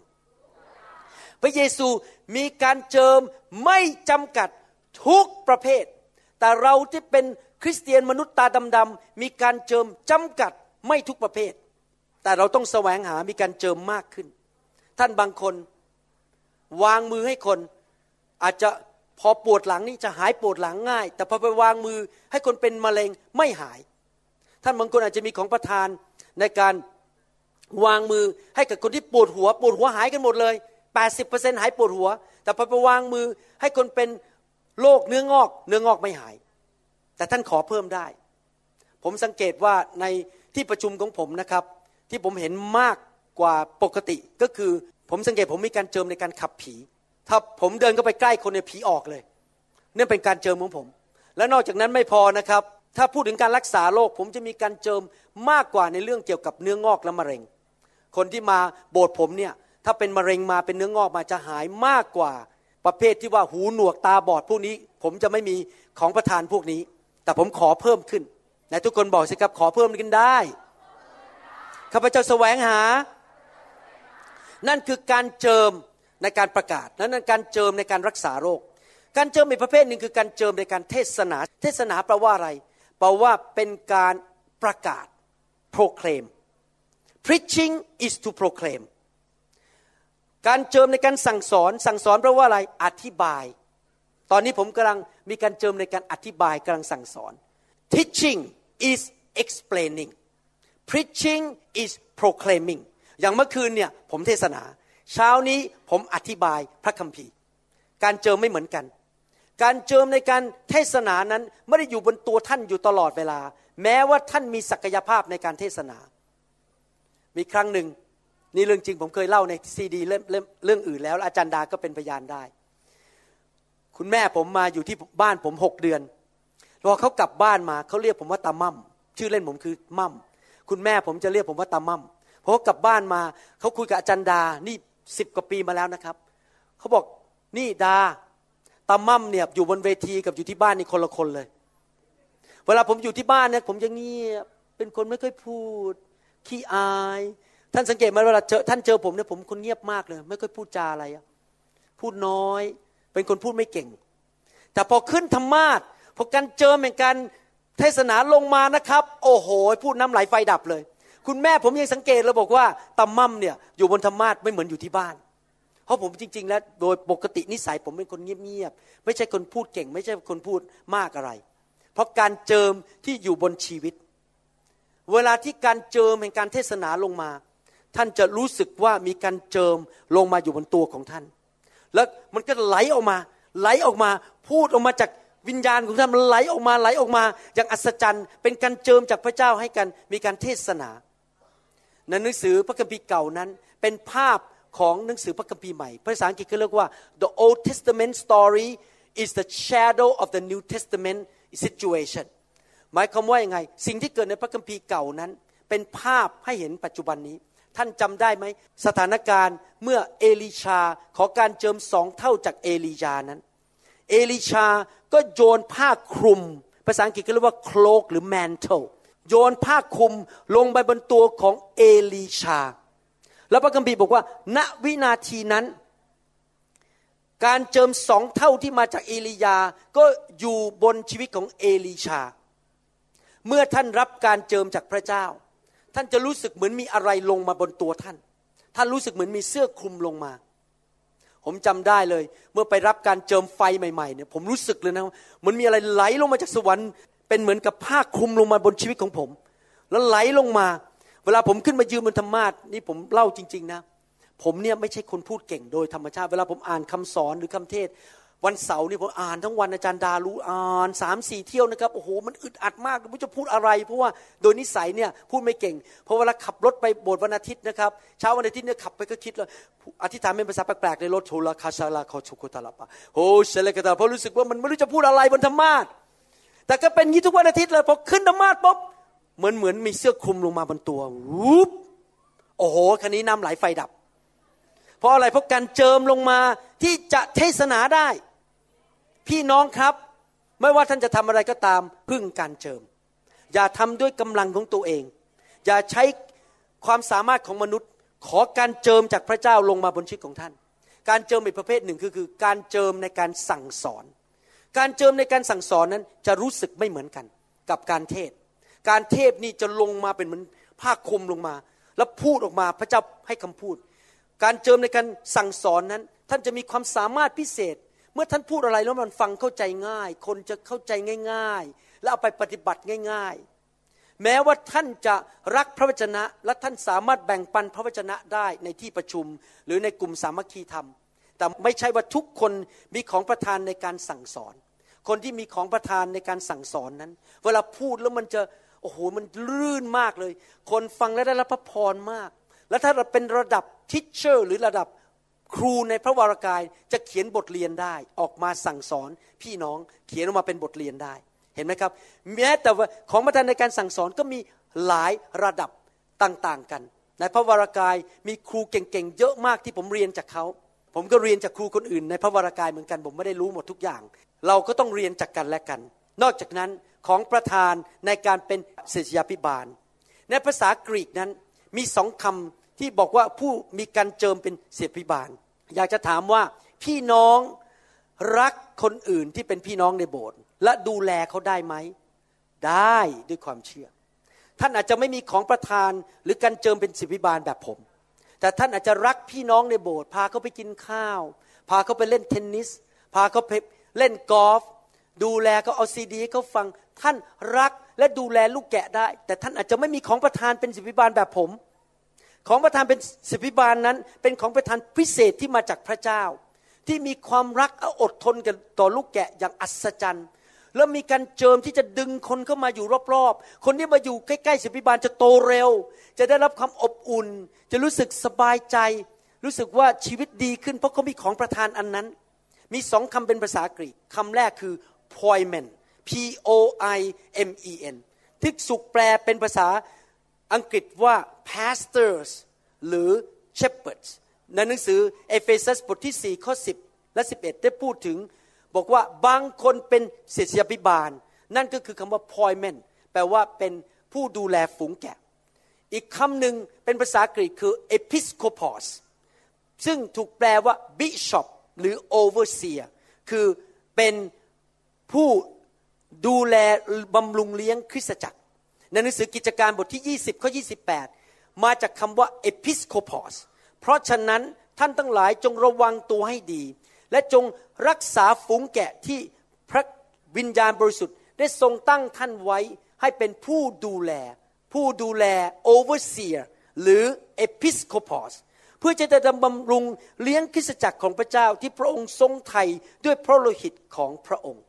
Speaker 2: พระเยซูมีการเจิมไม่จำกัดทุกประเภท แต่เราที่เป็นคริสเตียนมนุษย์ตาดำๆมีการเจิมจำกัดไม่ทุกประเภท แต่เราต้องแสวงหามีการเจิมมากขึ้น ท่านบางคนวางมือให้คน อาจจะพอปวดหลังนี่จะหายปวดหลังง่าย แต่พอไปวางมือให้คนเป็นมะเร็งไม่หาย ท่านบางคนอาจจะมีของประทานในการวางมือให้กับคนที่ปวดหัว ปวดหัวหายกันหมดเลย 80%หายปวดหัว แต่พอไปวางมือให้คนเป็น โรคเนื้องอก เนื้องอกไม่หาย แต่ท่านขอเพิ่มได้ ผมสังเกตว่าในที่ประชุมของผมนะครับ ที่ผมเห็นมากกว่าปกติก็คือ ผมสังเกตผมมีการเจิมในการขับผี ถ้าผมเดินก็ไปใกล้คนในผีออกเลยนี่เป็นการเจิมของผม และนอกจากนั้นไม่พอนะครับ ถ้าพูดถึงการรักษาโรคผมจะมีการเจิมมากกว่าในเรื่องเกี่ยวกับเนื้องอกและมะเร็ง คนที่มาโบสถ์ผมเนี่ยถ้าเป็นมะเร็งมาเป็นเนื้องอกมาจะหายมากกว่า ประเภทที่ว่าหูหนวกตาบอดพวกนี้ ผมจะไม่มีของประทานพวกนี้ แต่ผมขอเพิ่มขึ้นไหนทุกคนบอกสิครับขอเพิ่มขึ้นได้ข้าพเจ้าแสวงหา นั่นคือการเจิมในการประกาศ นั่นการเจิมในการรักษาโรค การเจิมอีกประเภทหนึ่งคือการเจิมในการเทศนา เทศนาแปลว่าอะไรแปลว่าเป็นการประกาศ proclaim preaching is to proclaim การเจิมในการสั่งสอนสั่งสอนแปลว่าอะไรอธิบาย ตอนนี้ผมกำลังมีการเจิมในการอธิบายกำลังสั่งสอน teaching is explaining preaching is proclaiming อย่างเมื่อคืนเนี่ยผมเทศนา เช้านี้ผมอธิบายพระคัมภีร์ การเจิมไม่เหมือนกัน การเจิมในการเทศนานั้นไม่ได้อยู่บนตัวท่านอยู่ตลอดเวลา แม้ว่าท่านมีศักยภาพในการเทศนา มีครั้งหนึ่ง นี่เรื่องจริงผมเคยเล่าในซีดีเรื่องเรื่องอื่นแล้ว อาจารย์ดาก็เป็นพยานได้ คุณแม่ผมมาอยู่ที่บ้านผมหกเดือนพอเขากลับบ้านมาเขาเรียกผมว่าตามั่มชื่อเล่นผมคือมั่มคุณแม่ผมจะเรียกผมว่าตามั่มพอเขากลับบ้านมาเขาคุยกับอาจารย์ดา นี่สิบกว่าปีมาแล้วนะครับเขาบอกนี่ดาตามั่มเนี่ยอยู่บนเวทีกับอยู่ที่บ้านนี่คนละคนเลย เวลาผมอยู่ที่บ้านเนี่ยผมจะเงียบเป็นคนไม่ค่อยพูดขี้อาย ท่านสังเกตไหมเวลาเจอท่านเจอผมเนี่ยผมคนเงียบมากเลย ไม่ค่อยพูดจาอะไรพูดน้อย เป็นคนพูดไม่เก่ง แต่พอขึ้นธรรมาทพอการเจอเหมือนกันเทศนาลงมานะครับ โอ้โห พูดน้ำไหลไฟดับเลย คุณแม่ผมยังสังเกตแล้วบอกว่าตำมั่มเนี่ยอยู่บนธรรมาทไม่เหมือนอยู่ที่บ้าน เพราะผมจริง ๆ แล้วโดยปกตินิสัยผมเป็นคนเงียบๆไม่ใช่คนพูดเก่ง ไม่ใช่คนพูดมากอะไร เพราะการเจิมที่อยู่บนชีวิต เวลาที่การเจิมแห่งการเทศนาลงมา ท่านจะรู้สึกว่ามีการเจิมลงมาอยู่บนตัวของท่าน แล้วมันก็ไหลออกมา ไหลออกมา พูดออกมาจากวิญญาณของท่านมันไหลออกมาไหลออกมาอย่างอัศจรรย์ เป็นการเจิมจากพระเจ้าให้กันมีการเทศนาในหนังสือพระคัมภีร์เก่านั้น เป็นภาพของหนังสือพระคัมภีร์ใหม่ภาษาอังกฤษเขาเรียกว่า the Old Testament story is the shadow of the New Testament situation หมายความว่าอยังไง สิ่งที่เกิดในพระคัมภีร์เก่านั้น เป็นภาพให้เห็นปัจจุบันนี้ ท่านจำได้ไหมสถานการณ์เมื่อเอลิชาขอการเจิมสองเท่าจากเอลียานั้น เอลิชาก็โยนผ้าคลุม ภาษาอังกฤษก็เรียกว่าโคลกหรือแมนเทลโยนผ้าคลุมลงไปบนตัวของเอลิชา แล้วพระคัมภีร์บอกว่า ณวินาทีนั้น การเจิมสองเท่าที่มาจากเอลียาก็อยู่บนชีวิตของเอลิชา เมื่อท่านรับการเจิมจากพระเจ้า ท่านจะรู้สึกเหมือนมีอะไรลงมาบนตัวท่าน ท่านรู้สึกเหมือนมีเสื้อคลุมลงมา ผมจำได้เลย เมื่อไปรับการเจิมไฟใหม่ๆเนี่ยผมรู้สึกเลยนะมันมีอะไรไหลลงมาจากสวรรค์เป็นเหมือนกับผ้าคลุมลงมาบนชีวิตของผม แล้วไหลลงมา เวลาผมขึ้นมายืนบนธรรมาทนี่ผมเล่าจริง ๆ นะผผมเนี่ยไม่ใช่คนพูดเก่งโดยธรรมชาติ เวลาผมอ่านคำสอนหรือคำเทศ วันเสาร์นี่ผมอ่านทั้งวันอาจารย์ดารู้อ่านสามสี่เที่ยวนะครับโอ้โหมันอึดอัดมากไม่รู้จะพูดอะไร เพราะว่าโดยนิสัยเนี่ยพูดไม่เก่งพราะเวลาขับรถไปโบสถ์วันอาทิตย์นะครับเช้าวันอาทิตย์เนี่ยขับไปก็คิดเลยอธิษฐานเป็นภาษาแปลกๆในรถโทรคาชาลาคอชุกุตาลาปะโอ้เชลกตาเพราะรู้สึกว่ามันไม่รู้จะพูดอะไรบนธรรมาทแต่ก็เป็นงี้ทุกวันอาทิตย์เลยพอขึ้นธรรมาทปุ๊บเหมือนเหมือนมีเสื้อคลุมลงมาบนตัววูบโอ้โหคันนี้น้ำไหลไฟดับ เพราะอะไรเพราะการเจิมลงมาที่จะเทศนาได้ พี่น้องครับ ไม่ว่าท่านจะทำอะไรก็ตามพึ่งการเจิม อย่าทำด้วยกำลังของตัวเอง อย่าใช้ความสามารถของมนุษย์ ขอการเจิมจากพระเจ้าลงมาบนชีวิตของท่าน การเจิมอีกประเภทหนึ่งคือคือการเจิมในการสั่งสอน การเจิมในการสั่งสอนนั้นจะรู้สึกไม่เหมือนกันกับการเทศ การเทศนี่จะลงมาเป็นเหมือนผ้าคลุมลงมา แล้วพูดออกมาพระเจ้าให้คำพูด การเจิมในการสั่งสอนนั้น ท่านจะมีความสามารถพิเศษ เมื่อท่านพูดอะไรแล้วมันฟังเข้าใจง่าย คนจะเข้าใจง่าย ๆ แล้วเอาไปปฏิบัติง่าย ๆ แม้ว่าท่านจะรักพระวจนะ และท่านสามารถแบ่งปันพระวจนะได้ในที่ประชุม หรือในกลุ่มสามัคคีธรรม แต่ไม่ใช่ว่าทุกคนมีของประทานในการสั่งสอน คนที่มีของประทานในการสั่งสอนนั้น เวลาพูดแล้วมันจะโอ้โหมันลื่นมากเลย คนฟังแล้วได้รับพระพรมาก แล้วถ้าเราเป็นระดับทิชเชอร์หรือระดับ ครูในพระวรากายจะเขียนบทเรียนได้ ออกมาสั่งสอนพี่น้องเขียนออกมาเป็นบทเรียนได้ เห็นไหมครับ แม้แต่ของประทานในการสั่งสอนก็มีหลายระดับต่างๆกัน ในพระวรากายมีครูเก่งๆเยอะมากที่ผมเรียนจากเขา ผมก็เรียนจากครูคนอื่น ในพระวรากายเหมือนกัน ผมไม่ได้รู้หมดทุกอย่าง เราก็ต้องเรียนจากกันและกัน นอกจากนั้นของประธานในการเป็นศิษยาพิบาล ในภาษากรีกนั้นมีสองคำ ที่บอกว่าผู้มีการเจิมเป็นศิษยพิบาล อยากจะถามว่าพี่น้องรักคนอื่นที่เป็นพี่น้องในโบสถ์และดูแลเขาได้ไหม ได้ด้วยความเชื่อ ท่านอาจจะไม่มีของประทานหรือการเจิมเป็นศิพิบาลแบบผม แต่ท่านอาจจะรักพี่น้องในโบสถ์พาเขาไปกินข้าว พาเขาไปเล่นเทนนิส พาเขาไปเล่นกอล์ฟดูแลเขาเอาซีดีเขาฟัง ท่านรักและดูแลลูกแกะได้ แต่ท่านอาจจะไม่มีของประทานเป็นสิบิบาลแบบผม ของประทานเป็นสิบิบาลนั้น เป็นของประทานพิเศษที่มาจากพระเจ้า ที่มีความรักอดทนกันต่อลูกแกะอย่างอัศจรรย์ แล้วมีการเจิมที่จะดึงคนเข้ามาอยู่รอบๆ คนที่มาอยู่ใกล้ๆสิบิบาลจะโตเร็ว จะได้รับความอบอุ่น จะรู้สึกสบายใจ รู้สึกว่าชีวิตดีขึ้น เพราะเขามีของประทานอันนั้น มีสองคำเป็นภาษากรีกคำแรกคือ poimen P O I M E N ที่สุกแปลเป็นภาษา อังกฤษว่า pastors หรือ shepherds ในหนังสือเอเฟซัสบทที่ 4 ข้อ 10 และ 11 ได้พูดถึง บอกว่าบางคนเป็นเศรษฐยาพิบาล นั่นก็คือคำว่า poimen แปลว่าเป็นผู้ดูแลฝูงแกะ อีกคำหนึ่งเป็นภาษากรีกคือ episcopos ซึ่งถูกแปลว่า bishop หรือ overseer คือเป็นผู้ดูแลบำรุงเลี้ยงคริสตจักร ในหนังสือกิจการบทที่ 20 ข้อ 28 มาจากคำว่า episcopos เพราะฉะนั้นท่านทั้งหลายจงระวังตัวให้ดี และจงรักษาฝูงแกะที่พระวิญญาณบริสุทธิ์ ได้ทรงตั้งท่านไว้ให้เป็นผู้ดูแล ผู้ดูแล overseer หรือ episcopos เพื่อจะได้บำรุงเลี้ยงคริสจักรของพระเจ้าที่พระองค์ทรงไถ่ด้วยพระโลหิตของพระองค์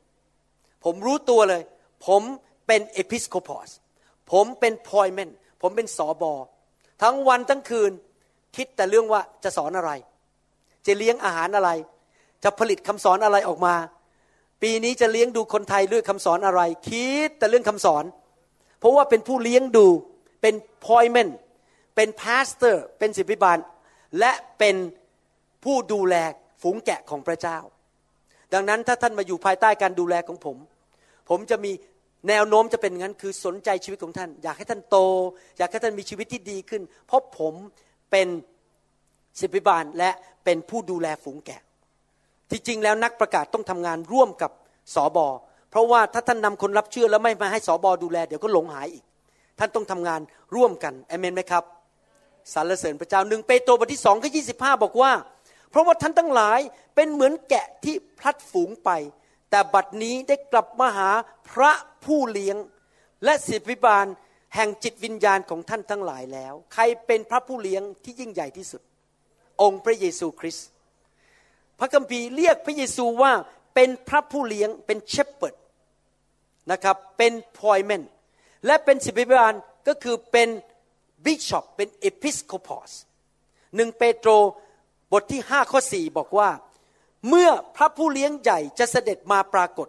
Speaker 2: ผมรู้ตัวเลย ผมเป็นเอพิสโคปอส ผมเป็นพอยเมนผมเป็นสอบอ ทั้งวันทั้งคืน คิดแต่เรื่องว่าจะสอนอะไร จะเลี้ยงอาหารอะไร จะผลิตคำสอนอะไรออกมา ปีนี้จะเลี้ยงดูคนไทยด้วยคำสอนอะไร คิดแต่เรื่องคำสอน เพราะว่าเป็นผู้เลี้ยงดู เป็น ποιμήν เป็น pastor เป็นศิษยาภิบาล และเป็นผู้ดูแลฝูงแกะของพระเจ้า ดังนั้นถ้าท่านมาอยู่ภายใต้การดูแลของผม ผมจะมี แนวโน้มจะเป็นงั้นคือสนใจชีวิตของท่าน อยากให้ท่านโต อยากให้ท่านมีชีวิตที่ดีขึ้น เพราะผมเป็นศิษยาภิบาลและเป็นผู้ดูแลฝูงแกะ ที่จริงแล้วนักประกาศต้องทำงานร่วมกับสอบอเพราะว่าถ้าท่านนำคนรับเชื่อแล้วไม่มาให้สอบอดูแลเดี๋ยวก็หลงหายอีก ท่านต้องทำงานร่วมกันเอเมนไหมครับสรรเสริญพระเจ้าหนึ่งเปโตรบทที่สองข้อยีบอกว่า เพราะว่าท่านทั้งหลายเป็นเหมือนแกะที่พลัดฝูงไป แต่บัดนี้ได้กลับมาหาพระผู้เลี้ยง และศิษย์บาลแห่งจิตวิญญาณของท่านทั้งหลายแล้ว ใครเป็นพระผู้เลี้ยงที่ยิ่งใหญ่ที่สุด องค์พระเยซูคริสต์พระคัมภีร์เรียกพระเยซูว่าเป็นพระผู้เลี้ยงเป็น shepherd นะครับเป็น ποιμήν และเป็นศิษยาภิบาลก็คือเป็นบิชอปเป็น ἐπίσκοπος หนึ่งเปโตรบทที่5ข้อ4บอกว่า เมื่อพระผู้เลี้ยงใหญ่จะเสด็จมาปรากฏ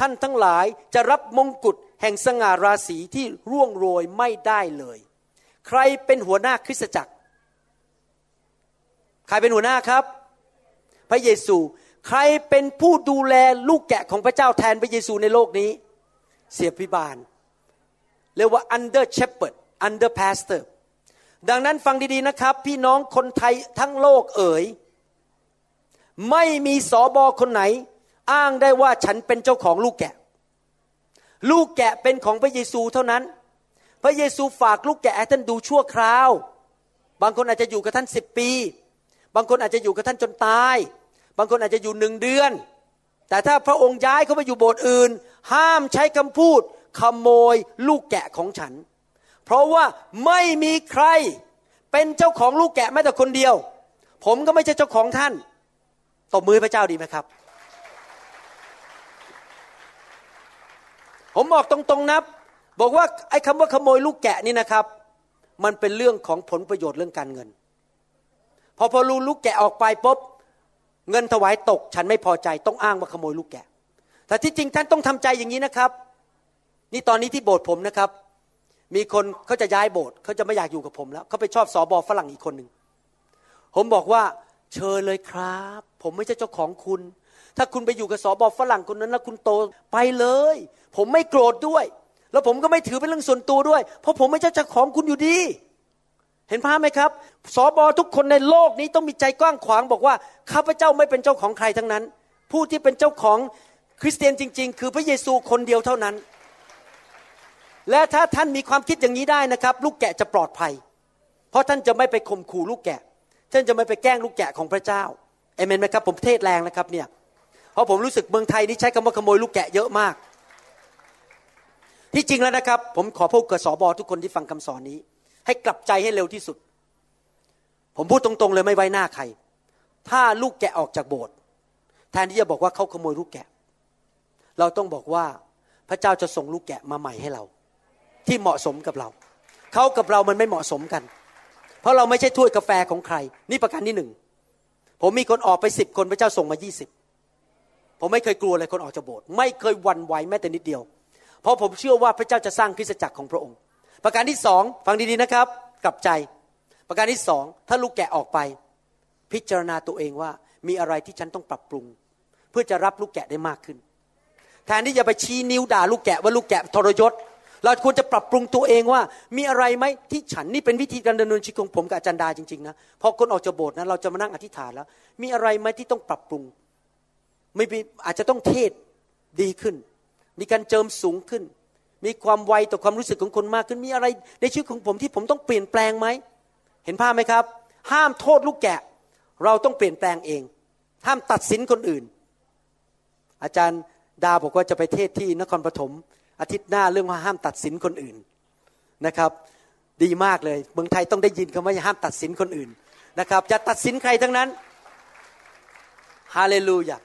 Speaker 2: ท่านทั้งหลายจะรับมงกุฎแห่งสง่าราศีที่ร่วงโรยไม่ได้เลย ใครเป็นหัวหน้าคริสตจักร ใครเป็นหัวหน้าครับ พระเยซู ใครเป็นผู้ดูแลลูกแกะของพระเจ้าแทนพระเยซูในโลกนี้ เสียพิบาลเรียกว่า under shepherd under pastor ดังนั้นฟังดีๆนะครับ พี่น้องคนไทยทั้งโลกเอ๋ย ไม่มีสอบอคนไหน อ้างได้ว่าฉันเป็นเจ้าของลูกแกะ ลูกแกะเป็นของพระเยซูเท่านั้น พระเยซูฝากลูกแกะให้ท่านดูชั่วคราว บางคนอาจจะอยู่กับท่านสิบปี บางคนอาจจะอยู่กับท่านจนตาย บางคนอาจจะอยู่หนึ่งเดือน แต่ถ้าพระองค์ย้ายเขาไปอยู่โบสถ์อื่น ห้ามใช้คำพูดขโมยลูกแกะของฉัน เพราะว่าไม่มีใครเป็นเจ้าของลูกแกะแม้แต่คนเดียว ผมก็ไม่ใช่เจ้าของท่าน ตบมือพระเจ้าดีไหมครับ ผมบอกตรงๆนะบอกว่าไอ้คำว่าขโมยลูกแกะนี่นะครับ มันเป็นเรื่องของผลประโยชน์เรื่องการเงิน พอพอรู้ลูกแกะออกไปปุ๊บเงินถวายตก ฉันไม่พอใจต้องอ้างว่าขโมยลูกแกะ แต่ที่จริงท่านต้องทำใจอย่างนี้นะครับ นี่ตอนนี้ที่โบสถ์ผมนะครับ มีคนเขาจะย้ายโบสถ์เขาจะไม่อยากอยู่กับผมแล้วเขาไปชอบสอบอฝรั่งอีกคนหนึ่งผมบอกว่าเชิญเลยครับ ผมไม่ใช่เจ้าของคุณ ถ้าคุณไปอยู่กับสอบอฝรั่งคนนั้นแล้วคุณโตไปเลย ผมไม่โกรธด้วย แล้วผมก็ไม่ถือเป็นเรื่องส่วนตัวด้วย เพราะผมไม่ใช่เจ้าของคุณอยู่ดี เห็นภาพไหมครับสอบอทุกคนในโลกนี้ต้องมีใจกว้างขวางบอกว่าข้าพเจ้าไม่เป็นเจ้าของใครทั้งนั้น ผู้ที่เป็นเจ้าของคริสเตียนจริง ๆ คือพระเยซูคนเดียวเท่านั้น และถ้าท่านมีความคิดอย่างนี้ได้นะครับ ลูกแกะจะปลอดภัย เพราะท่านจะไม่ไปข่มขู่ลูกแกะ ท่านจะไม่ไปแกล้งลูกแกะของพระเจ้า เมนไหมครับผมเทศแรงนะครับเนี่ยเพราะผมรู้สึกเมืองไทยนี่ใช้คำว่าขโมยลูกแกะเยอะมาก ที่จริงแล้วนะครับ ผมขอพูดกับสอบอทุกคนที่ฟังคำสอนนี้ ให้กลับใจให้เร็วที่สุด ผมพูดตรงๆ เลยไม่ไว้หน้าใคร ถ้าลูกแกะออกจากโบสถ์แทนที่จะบอกว่าเขาขโมยลูกแกะ เราต้องบอกว่าพระเจ้าจะส่งลูกแกะมาใหม่ให้เรา ที่เหมาะสมกับเราเขากับเรามันไม่เหมาะสมกัน เพราะเราไม่ใช่ถ้วยกาแฟของใคร นี่ประการที่หนึ่ง ผมมีคนออกไปสิบคนพระเจ้าส่งมายี่สิบผมไม่เคยกลัวเลยคนออกจากโบสถ์ไม่เคยวันไหวแม้แต่นิดเดียว เพราะผมเชื่อว่าพระเจ้าจะสร้างคริสตจักรของพระองค์ ประการที่สองฟังดีๆนะครับ กลับใจ ประการที่สองถ้าลูกแกะออกไป พิจารณาตัวเองว่ามีอะไรที่ฉันต้องปรับปรุง เพื่อจะรับลูกแกะได้มากขึ้นแทนที่จะไปชี้นิ้วด่าลูกแกะว่าลูกแกะทรยศ เราควรจะปรับปรุงตัวเองว่า มีอะไรไหมที่ฉันนี่เป็นวิธีการดำเนินชีวิตของผมกับอาจารย์ดาจริงๆนะพอคนออกจากโบสถ์นะเราจะมานั่งอธิษฐานแล้ว มีอะไรไหมที่ต้องปรับปรุง ไม่อาจจะต้องเทศดีขึ้น มีการเจิมสูงขึ้น มีความไวต่อความรู้สึกของคนมากขึ้นมีอะไรในชีวิตของผมที่ผมต้องเปลี่ยนแปลงไหมเห็นภาพไหมครับ ห้ามโทษลูกแกะ เราต้องเปลี่ยนแปลงเอง ห้ามตัดสินคนอื่น อาจารย์ดาบอกว่าจะไปเทศที่นครปฐม อาทิตย์หน้าเรื่องว่าห้ามตัดสินคนอื่นนะครับ ดีมากเลยเมืองไทยต้องได้ยินคำว่าห้ามตัดสินคนอื่นนะครับจะตัดสินใครทั้งนั้นฮาเลลูยา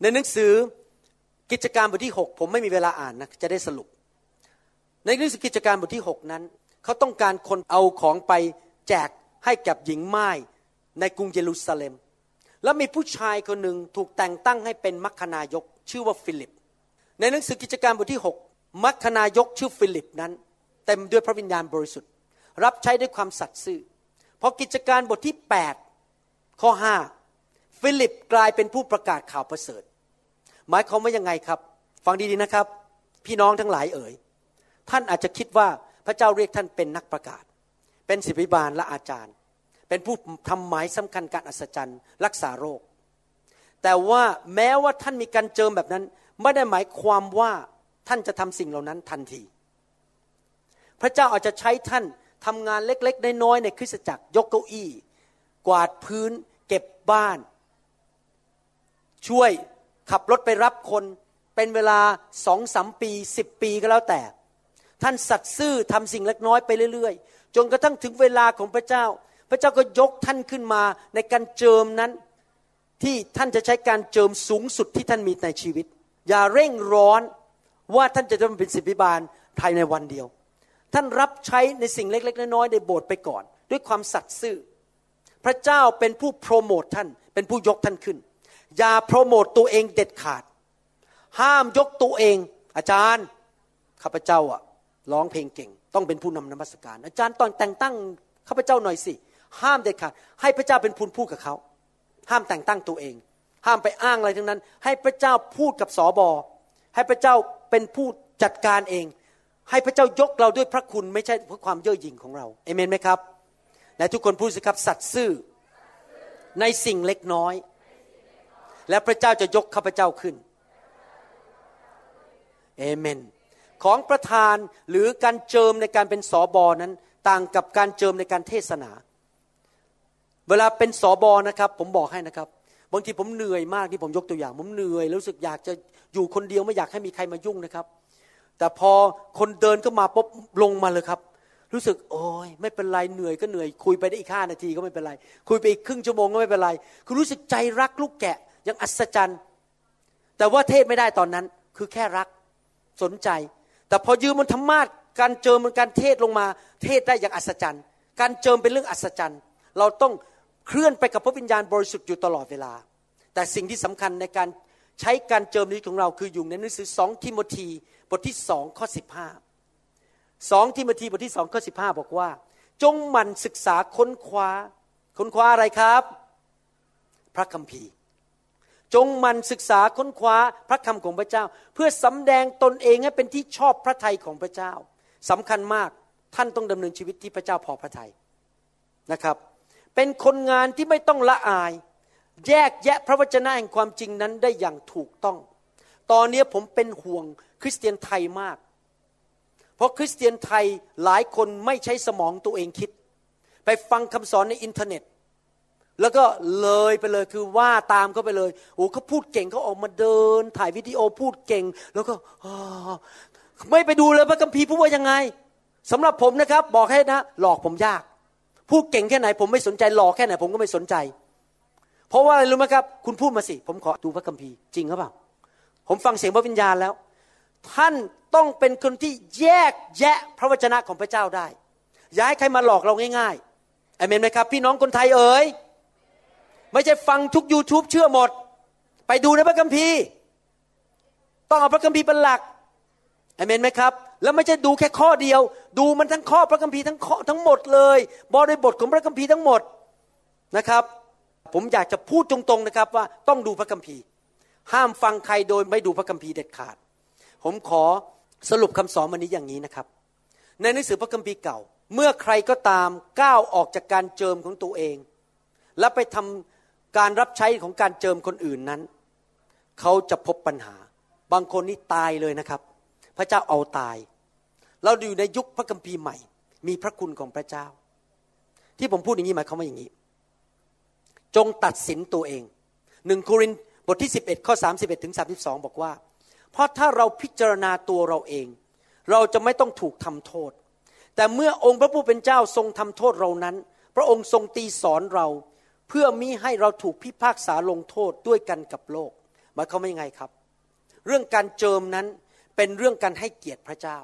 Speaker 2: ในหนังสือกิจการบทที่ 6 ผมไม่มีเวลาอ่านนะจะได้สรุป ในหนังสือกิจการบทที่ 6 นั้น เขาต้องการคนเอาของไปแจกให้กับหญิงม่ายในกรุงเยรูซาเล็ม แล้วมีผู้ชายคนหนึ่งถูกแต่งตั้งให้เป็นมัคคณายก ชื่อว่าฟิลิป ในหนังสือกิจการบทที่ 6 มัคคณายกชื่อฟิลิปนั้น เต็มด้วยพระวิญญาณบริสุทธิ์ รับใช้ด้วยความสัตย์ซื่อพอกิจการบทที่ 8 ข้อ 5 ฟิลิปกลายเป็นผู้ประกาศข่าวประเสริฐ หมายความว่ายังไงครับ ฟังดีๆนะครับ พี่น้องทั้งหลายเอ๋ย ท่านอาจจะคิดว่าพระเจ้าเรียกท่านเป็นนักประกาศ เป็นศิบิบาลและอาจารย์ เป็นผู้ทำหมายสำคัญการอัศจรรย์ รักษาโรค แต่ว่าแม้ว่าท่านมีการเจิมแบบนั้น ไม่ได้หมายความว่าท่านจะทำสิ่งเหล่านั้นทันที พระเจ้าอาจจะใช้ท่านทำงานเล็กๆน้อยๆในคริสตจักรยกเก้าอี้ กวาดพื้น เก็บบ้าน ช่วยขับรถไปรับคน เป็นเวลาสองสามปีสิบปีก็แล้วแต่ ท่านสัตซ์ซื่อทำสิ่งเล็กน้อยไปเรื่อยๆ จนกระทั่งถึงเวลาของพระเจ้า พระเจ้าก็ยกท่านขึ้นมาในการเจิมนั้นที่ท่านจะใช้การเจิมสูงสุดที่ท่านมีในชีวิต อย่าเร่งร้อนว่าท่านจะต้องเป็นศิบิบาลภายในวันเดียว ท่านรับใช้ในสิ่งเล็ก ๆ น้อยๆในโบสถ์ไปก่อน ด้วยความสัตย์ซื่อ พระเจ้าเป็นผู้โปรโมทท่าน เป็นผู้ยกท่านขึ้น อย่าโปรโมทตัวเองเด็ดขาด ห้ามยกตัวเอง อาจารย์ข้าพเจ้าอะร้องเพลงเก่ง ต้องเป็นผู้นำนมัสการ อาจารย์ตอนแต่งตั้งข้าพเจ้าหน่อยสิ ห้ามเด็ดขาด ให้พระเจ้าเป็นผู้พูดกับเขา ห้ามแต่งตั้งตัวเอง ห้ามไปอ้างอะไรทั้งนั้น ให้พระเจ้าพูดกับสอบอให้พระเจ้าเป็นผู้จัดการเอง ให้พระเจ้ายกเราด้วยพระคุณไม่ใช่เพราะความเย่อหยิ่งของเราเอเมนไหมครับและทุกคนพูดสิครับสัตย์ซื่อในสิ่งเล็กน้อย และพระเจ้าจะยกข้าพเจ้าขึ้นเอเมนของประธานหรือการเจิมในการเป็นสอบอนั้น ต่างกับการเจิมในการเทศนา เวลาเป็นสอบอนะครับ ผมบอกให้นะครับ บางทีผมเหนื่อยมากที่ผมยกตัวอย่าง ผมเหนื่อยรู้สึกอยากจะอยู่คนเดียวไม่อยากให้มีใครมายุ่งนะครับ แต่พอคนเดินก็มาปุ๊บลงมาเลยครับ รู้สึกโอ้ยไม่เป็นไรเหนื่อยก็เหนื่อย คุยไปได้อีกห้านาทีก็ไม่เป็นไร คุยไปอีกครึ่งชั่วโมงก็ไม่เป็นไร คือรู้สึกใจรักลูกแกะยังอัศจรรย์ แต่ว่าเทศไม่ได้ตอนนั้น คือแค่รักสนใจ แต่พอยืมมันธรรมาทการเจิมมันการเทศลงมา เทศได้อย่างอัศจรรย์ การเจิมเป็นเรื่องอัศจรรย์ เราต้อง เคลื่อนไปกับพระวิญญาณบริสุทธิ์อยู่ตลอดเวลา แต่สิ่งที่สำคัญในการใช้การเจิมนี้ของเราคืออยู่ในหนังสือสองทิโมธีบทที่สองข้อสิบห้าสองทิโมธีบทที่สองข้อสิบห้าบอกว่า จงหมั่นศึกษาค้นคว้า ค้นคว้าอะไรครับ พระคัมภีร์ จงมันศึกษาค้นคว้าพระคำของพระเจ้า เพื่อสำแดงตนเองให้เป็นที่ชอบพระทัยของพระเจ้าสำคัญมากท่านต้องดำเนินชีวิตที่พระเจ้าพอพระทัยนะครับ เป็นคนงานที่ไม่ต้องละอาย แยกแยะพระวจนะแห่งความจริงนั้นได้อย่างถูกต้อง ตอนนี้ผมเป็นห่วงคริสเตียนไทยมาก เพราะคริสเตียนไทยหลายคนไม่ใช้สมองตัวเองคิด ไปฟังคำสอนในอินเทอร์เน็ต แล้วก็เลยไปเลยคือว่าตามเขาไปเลยโอ้เขาพูดเก่งเขาออกมาเดิน ถ่ายวิดีโอพูดเก่ง แล้วก็ไม่ไปดูเลยพระคัมภีร์พูดว่ายังไงสำหรับผมนะครับ บอกให้นะ หลอกผมยาก พูดเก่งแค่ไหน ผมไม่สนใจหล่อแค่ไหน ผมก็ไม่สนใจ เพราะว่าอะไรรู้ไหมครับ คุณพูดมาสิ ผมขอดูพระคัมภีร์จริงหรือเปล่า ผมฟังเสียงพระวิญญาณแล้ว ท่านต้องเป็นคนที่แยกแยะพระวจนะของพระเจ้าได้ อย่าให้ใครมาหลอกเราง่ายๆอเมนไหมครับ พี่น้องคนไทยเอ๋ยไม่ใช่ฟังทุก YouTube เชื่อหมด ไปดูในพระคัมภีร์ ต้องเอาพระคัมภีร์เป็นหลักอเมนไหมครับ แล้วไม่ใช่ดูแค่ข้อเดียว ดูมันทั้งข้อพระคัมภีร์ทั้งข้อทั้งหมดเลยบริบทของพระคัมภีร์ทั้งหมดนะครับ ผมอยากจะพูดตรงๆนะครับว่าต้องดูพระคัมภีร์ ห้ามฟังใครโดยไม่ดูพระคัมภีร์เด็ดขาด ผมขอสรุปคำสอนวันนี้อย่างนี้นะครับ ในหนังสือพระคัมภีร์เก่า เมื่อใครก็ตามก้าวออกจากการเจิมของตัวเอง และไปทำการรับใช้ของการเจิมคนอื่นนั้น เขาจะพบปัญหา บางคนนี่ตายเลยนะครับ พระเจ้าเอาตาย เราอยู่ในยุคพระคัมภีร์ใหม่ มีพระคุณของพระเจ้า ที่ผมพูดอย่างนี้หมายความว่าอย่างนี้ จงตัดสินตัวเองหนึ่งโครินบทที่ 11 ข้อ 31ถึง32 บอกว่า เพราะถ้าเราพิจารณาตัวเราเอง เราจะไม่ต้องถูกทำโทษ แต่เมื่อองค์พระผู้เป็นเจ้าทรงทำโทษเรานั้น พระองค์ทรงตีสอนเราเพื่อมิให้เราถูกพิพากษาลงโทษด้วยกันกับโลกหมายความว่ายังไงครับ เรื่องการเจิมนั้น เป็นเรื่องการให้เกียรติพระเจ้า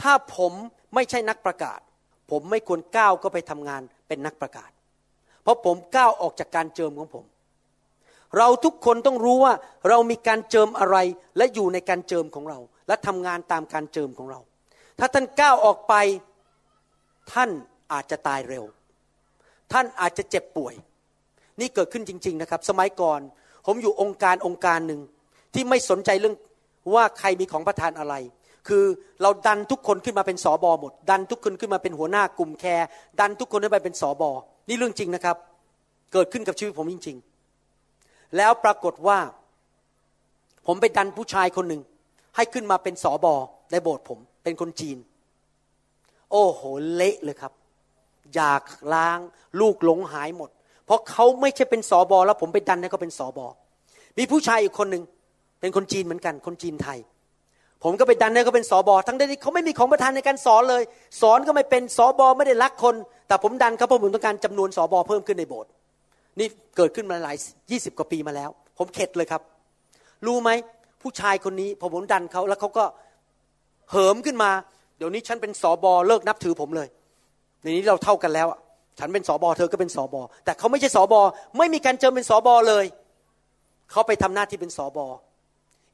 Speaker 2: ถ้าผมไม่ใช่นักประกาศ ผมไม่ควรก้าวก็ไปทำงานเป็นนักประกาศ เพราะผมก้าวออกจากการเจิมของผม เราทุกคนต้องรู้ว่าเรามีการเจิมอะไรและอยู่ในการเจิมของเรา และทำงานตามการเจิมของเรา ถ้าท่านก้าวออกไปท่านอาจจะตายเร็ว ท่านอาจจะเจ็บป่วย นี่เกิดขึ้นจริง ๆนะครับ สมัยก่อน ผมอยู่องค์การองค์การหนึ่งที่ไม่สนใจเรื่อง ว่าใครมีของประทานอะไร คือเราดันทุกคนขึ้นมาเป็นสอบอหมด ดันทุกคนขึ้นมาเป็นหัวหน้ากลุ่มแคร์ดันทุกคนขึ้นไปเป็นสอบอนี่เรื่องจริงนะครับ เกิดขึ้นกับชีวิตผมจริง ๆ แล้วปรากฏว่า ผมไปดันผู้ชายคนหนึ่งให้ขึ้นมาเป็นสอบอในโบสถ์ผม เป็นคนจีน โอ้โหเละเลยครับ อยากล้างลูกหลงหายหมด เพราะเขาไม่ใช่เป็นสอบอแล้วผมไปดันให้เขาเป็นสอบอมีผู้ชายอีกคนหนึ่ง เป็นคนจีนเหมือนกัน คนจีนไทย ผมก็ไปดันให้เขาเป็นสอบอทั้งที่เขาไม่มีของประทานในการสอนเลย สอนก็ไม่เป็นสอบอไม่ได้รักคน แต่ผมดันเขาเพราะผมต้องการจำนวนสอบอเพิ่มขึ้นในโบสถ์นี่เกิดขึ้นมาหลายยี่สิบกว่าปีมาแล้ว ผมเข็ดเลยครับ รู้ไหมผู้ชายคนนี้พอผมดันเขาแล้วเขาก็เหิมขึ้นมา เดี๋ยวนี้ฉันเป็นสอบอเลิกนับถือผมเลยในนี้เราเท่ากันแล้วฉันเป็นสอบอเธอก็เป็นสอบอแต่เขาไม่ใช่สอบอไม่มีการเจิมเป็นสอบอเลย เขาไปทำหน้าที่เป็นสอบอ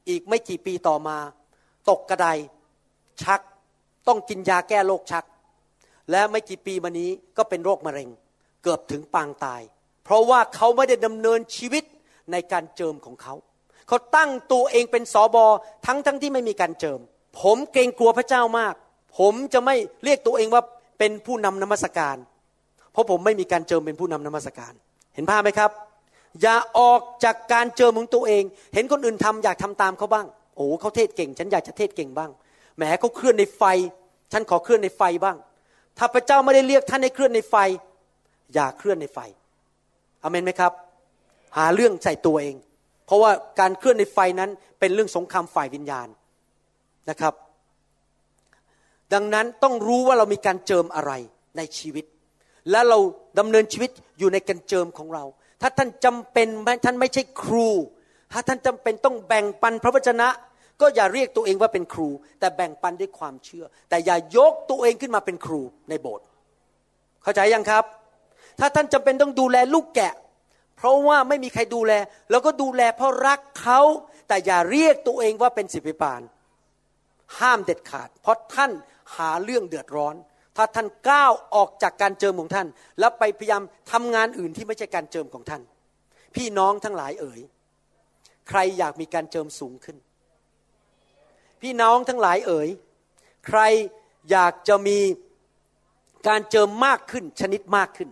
Speaker 2: อีกไม่กี่ปีต่อมา ตกกระไดชักต้องกินยาแก้โรคชัก และไม่กี่ปีมานี้ก็เป็นโรคมะเร็ง เกือบถึงปางตาย เพราะว่าเขาไม่ได้ดำเนินชีวิตในการเจิมของเขา เขาตั้งตัวเองเป็นสอบอทั้งทั้งที่ไม่มีการเจิม ผมเกรงกลัวพระเจ้ามาก ผมจะไม่เรียกตัวเองว่าเป็นผู้นำนมัสการ เพราะผมไม่มีการเจิมเป็นผู้นำนมัสการ เห็นภาพไหมครับ อย่าออกจากการเจิมของตัวเอง เห็นคนอื่นทำอยากทำตามเขาบ้าง โอ้เขาเทศเก่ง ฉันอยากจะเทศเก่งบ้างแหมเขาเคลื่อนในไฟ ฉันขอเคลื่อนในไฟบ้าง ถ้าพระเจ้าไม่ได้เรียกท่านให้เคลื่อนในไฟ อย่าเคลื่อนในไฟอเมนไหมครับ หาเรื่องใส่ตัวเอง เพราะว่าการเคลื่อนในไฟนั้นเป็นเรื่องสงครามฝ่ายวิญญาณนะครับ ดังนั้นต้องรู้ว่าเรามีการเจิมอะไรในชีวิต และเราดำเนินชีวิตอยู่ในการเจิมของเรา ถ้าท่านจำเป็นท่านไม่ใช่ครู ถ้าท่านจำเป็นต้องแบ่งปันพระวจนะ ก็อย่าเรียกตัวเองว่าเป็นครู แต่แบ่งปันด้วยความเชื่อ แต่อย่ายกตัวเองขึ้นมาเป็นครูในโบสถ์เข้าใจยังครับ ถ้าท่านจำเป็นต้องดูแลลูกแกะ เพราะว่าไม่มีใครดูแล แล้วก็ดูแลเพราะรักเขาแต่อย่าเรียกตัวเองว่าเป็นศิบิบาลห้ามเด็ดขาด เพราะท่านหาเรื่องเดือดร้อน ถ้าท่านก้าวออกจากการเจิมของท่าน แล้วไปพยายามทำงานอื่นที่ไม่ใช่การเจิมของท่าน พี่น้องทั้งหลายเอ๋ย ใครอยากมีการเจิมสูงขึ้น พี่น้องทั้งหลายเอ๋ย ใครอยากจะมีการเจิมมากขึ้นชนิดมากขึ้น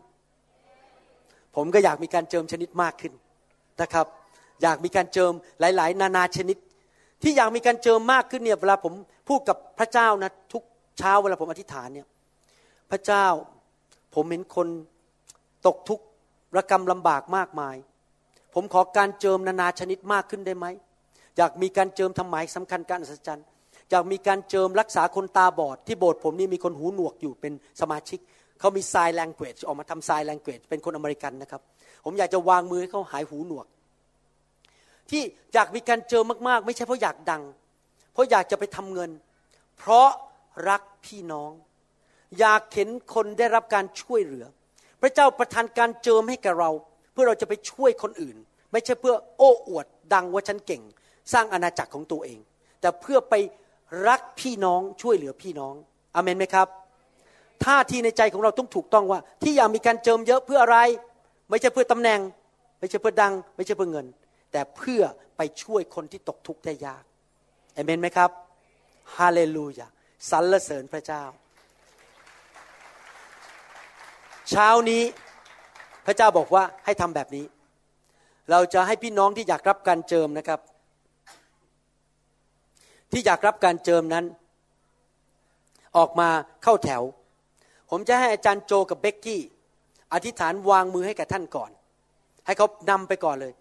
Speaker 2: ผมก็อยากมีการเจิมชนิดมากขึ้นนะครับ อยากมีการเจิมหลาย ๆ นานาชนิด ที่อยากมีการเจิมมากขึ้นเนี่ยเวลาผมพูดกับพระเจ้านะทุกเช้าเวลาผมอธิษฐานเนี่ย พระเจ้า ผมเห็นคนตกทุกข์ระกรรมลำบากมากมาย ผมขอการเจิมนานาชนิดมากขึ้นได้ไหมอยากมีการเจิมทำหมายสำคัญการอัศจรรย์อยากมีการเจิมรักษาคนตาบอด ที่โบสถ์ผมนี่มีคนหูหนวกอยู่เป็นสมาชิกเขามี sign language ออกมาทำ sign language เป็นคนอเมริกันนะครับ ผมอยากจะวางมือให้เขาหายหูหนวก ที่อยากมีการเจิมมากๆ ไม่ใช่เพราะอยากดัง เพราะอยากจะไปทำเงิน เพราะรักพี่น้อง อยากเห็นคนได้รับการช่วยเหลือ พระเจ้าประทานการเจิมให้กับเรา เพื่อเราจะไปช่วยคนอื่น ไม่ใช่เพื่อโอ้อวดดังว่าฉันเก่ง สร้างอาณาจักรของตัวเอง แต่เพื่อไปรักพี่น้องช่วยเหลือพี่น้องอเมนไหมครับท่าทีในใจของเราต้องถูกต้องว่า ที่อยากมีการเจิมเยอะเพื่ออะไร ไม่ใช่เพื่อตำแหน่ง ไม่ใช่เพื่อดัง ไม่ใช่เพื่อเงิน แต่เพื่อไปช่วยคนที่ตกทุกข์ได้ยากเอเมนไหมครับฮาเลลูยาสรรเสริญพระเจ้า เช้านี้พระเจ้าบอกว่าให้ทำแบบนี้ เราจะให้พี่น้องที่อยากรับการเจิมนะครับ ที่อยากรับการเจิมนั้น ออกมาเข้าแถว ผมจะให้อาจารย์โจกับเบกกี้อธิษฐานวางมือให้กับท่านก่อน ให้เขานำไปก่อนเลย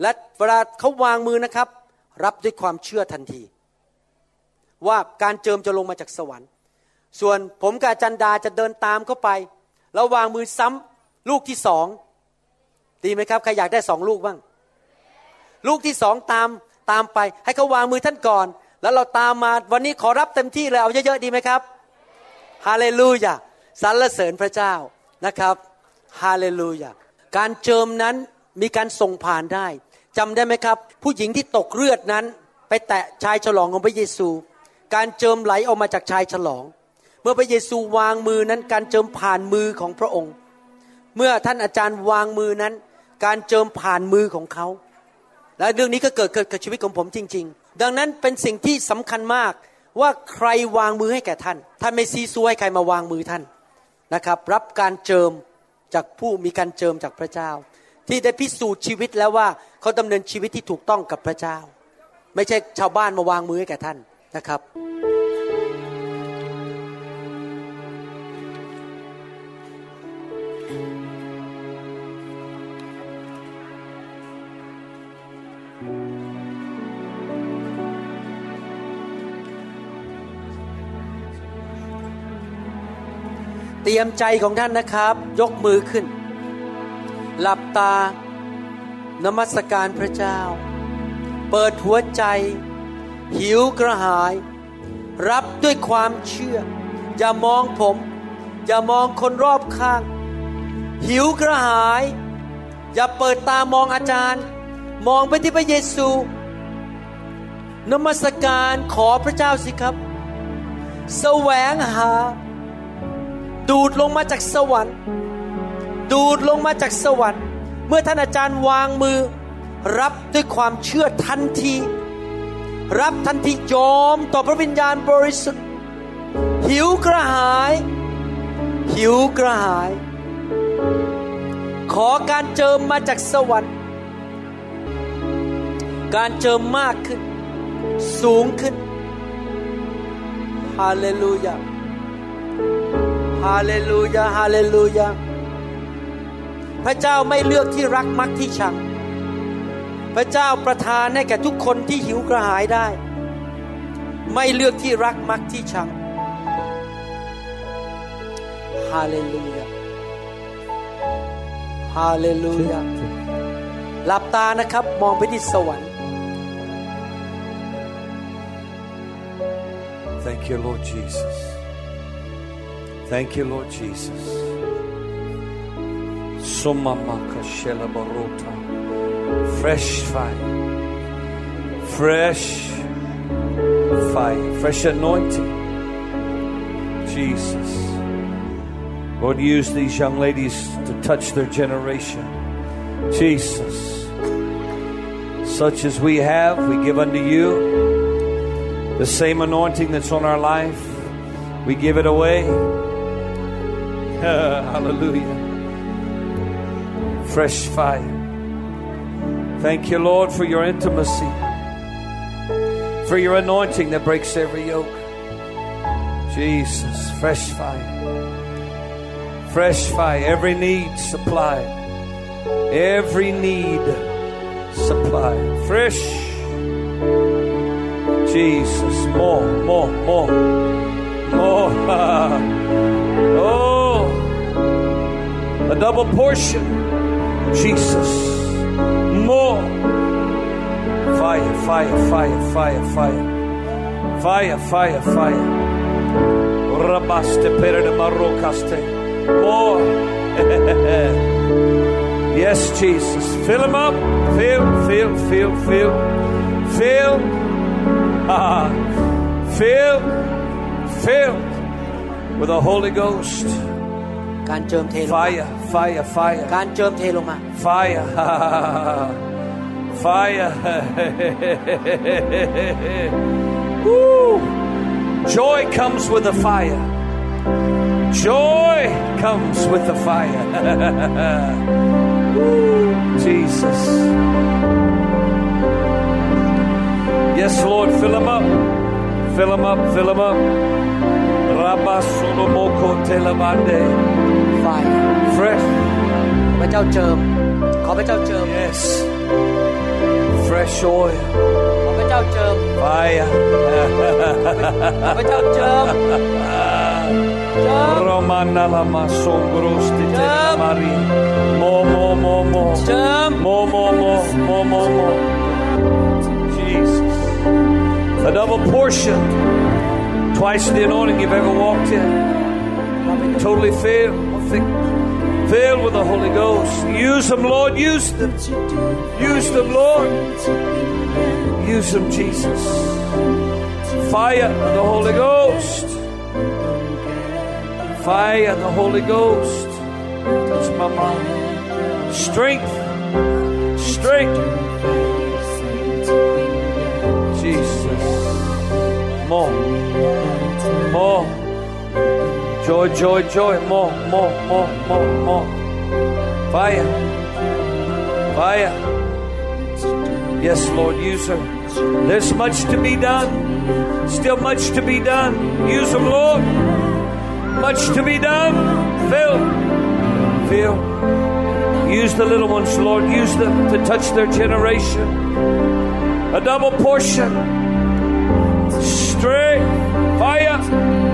Speaker 2: และเวลาเขาวางมือนะครับ รับด้วยความเชื่อทันที ว่าการเจิมจะลงมาจากสวรรค์ ส่วนผมกับอาจารย์ดาจะเดินตามเข้าไป แล้วางมือซ้ำลูกที่สองดีไหมครับใครอยากได้สองลูกบ้าง ลูกที่สองตามตามไป ให้เขาวางมือท่านก่อน แล้วเราตามมาวันนี้ขอรับเต็มที่เลยเอาเยอะๆดีไหมครับฮาเลลูยาสรรเสริญพระเจ้านะครับฮาเลลูยาการเจิมนั้นมีการส่งผ่านได้จำได้ไหมครับ ผู้หญิงที่ตกเลือดนั้น ไปแตะชายฉลองของพระเยซู การเจิมไหลออกมาจากชายฉลอง มื่อพระเยซูวางมือนั้นการเจิมผ่านมือของพระองค์ เมื่อท่านอาจารย์วางมือนั้น การเจิมผ่านมือของเขา และเรื่องนี้ก็เกิดเกิดกับชีวิตของผมจริง ๆ ดังนั้นเป็นสิ่งที่สำคัญมากว่าใครวางมือให้แก่ท่าน ท่านไม่ซีซัวให้ใครมาวางมือท่านนะครับ รับการเจิมจากผู้มีการเจิมจากพระเจ้า ที่ได้พิสูจน์ชีวิตแล้วว่าเขาดำเนินชีวิตที่ถูกต้องกับพระเจ้า ไม่ใช่ชาวบ้านมาวางมือให้แก่ท่านนะครับ เตรียมใจของท่านนะครับ ยกมือขึ้น หลับตานมัสการพระเจ้า เปิดหัวใจ หิวกระหาย รับด้วยความเชื่อ อย่ามองผม อย่ามองคนรอบข้าง หิวกระหาย อย่าเปิดตามองอาจารย์ มองไปที่พระเยซู นมัสการขอพระเจ้าสิครับ แสวงหา ดูดลงมาจากสวรรค์ ดูดลงมาจากสวรรค์ เมื่อท่านอาจารย์วางมือ รับด้วยความเชื่อทันที รับทันทียอมต่อพระวิญญาณบริสุทธิ์ หิวกระหาย หิวกระหาย ขอการเจิมมาจากสวรรค์ การเจิมมากขึ้น สูงขึ้นฮาเลลูยา ฮาเลลูยาฮาเลลูยาพระเจ้าไม่เลือกที่รักมักที่ชัง พระเจ้าประทานให้แก่ทุกคนที่หิวกระหายได้ ไม่เลือกที่รักมักที่ชังฮาเลลูยาฮาเลลูยาหลับตานะครับมองไปที่สวรรค์
Speaker 1: Thank you, Lord Jesus. Thank you, Lord Jesus. Fresh fire. Fresh fire. Fresh anointing. Jesus. Lord, use these young ladies to touch their generation. Jesus. Such as we have, we give unto you. The same anointing that's on our life, we give it away. Hallelujah. Fresh fire. Thank you, Lord, for your intimacy, for your anointing that breaks every yoke. Jesus, fresh fire. Fresh fire. Every need supplied. Every need supplied. Fresh. Jesus, more, more, more, more. oh, a double portion. Jesus, more. Fire, fire, fire, fire, fire, fire, fire, fire. Rabaste pere de marokaste. More. yes, Jesus. Fill him up. Fill, fill, fill, fill, fill. Ah, filled, filled with the Holy Ghost.
Speaker 2: การเจิมเทลงมา
Speaker 1: Fire, fire, fire,
Speaker 2: การเจิมเทลงมา
Speaker 1: fire, fire. Woo. Joy comes with the fire. Joy comes with the fire. Woo. Jesus. Yes, Lord, fill them up. Fill them up, fill them up. Rabasulomoko telamande.
Speaker 2: ไฟ
Speaker 1: Fresh.
Speaker 2: พระเจ้าเจิม ขอพระเจ้าเจิม
Speaker 1: Yes. Fresh oil.
Speaker 2: ขอพระเจ้าเจิม
Speaker 1: Fire.
Speaker 2: ขอพระเจ้าเจิม เจิม
Speaker 1: Romana lama sombrosti
Speaker 2: Jump.
Speaker 1: telamari. More, more, more, more.
Speaker 2: เจิม
Speaker 1: More, more, more, more, more, more. Jesus. A double portion. Twice the anointing you've ever walked in. Totally filled. Filled with the Holy Ghost. Use them, Lord. Use them. Use them, Lord. Use them, Jesus. Fire of the Holy Ghost. Fire of the Holy Ghost. Touch my mind. Strength. Strength. Jesus. More. More. Joy, joy, joy. More, more, more, more, more. Fire. Fire. Yes, Lord, use her. There's much to be done. Still much to be done. Use them, Lord. Much to be done. Fill. Fill. Use the little ones, Lord. Use them to touch their generation. A double portion. Strength. Fire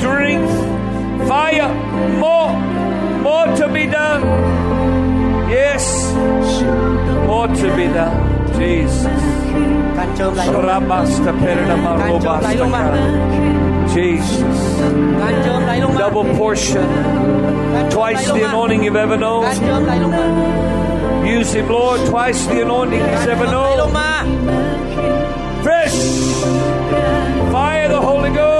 Speaker 1: strength, fire,
Speaker 2: more, more to be done. Yes,
Speaker 1: more to be done. Jesus.
Speaker 2: Jesus.
Speaker 1: Double portion. Twice the anointing you've ever known. Use Him, Lord, twice the anointing He's ever known. Fresh. Fire the Holy Ghost.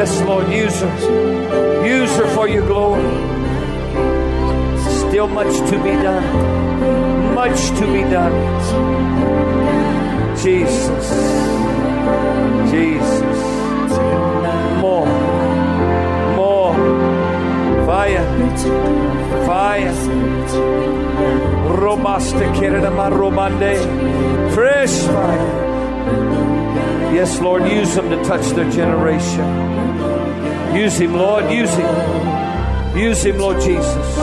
Speaker 1: Yes, Lord. Use her. Use her for your glory. Still much to be done. Much to be done. Jesus. Jesus. More. More. Fire. Fire. Romaste keredama romande. Fresh fire. Yes, Lord, use them to touch their generation. Use him, Lord, use him. Use him, Lord Jesus.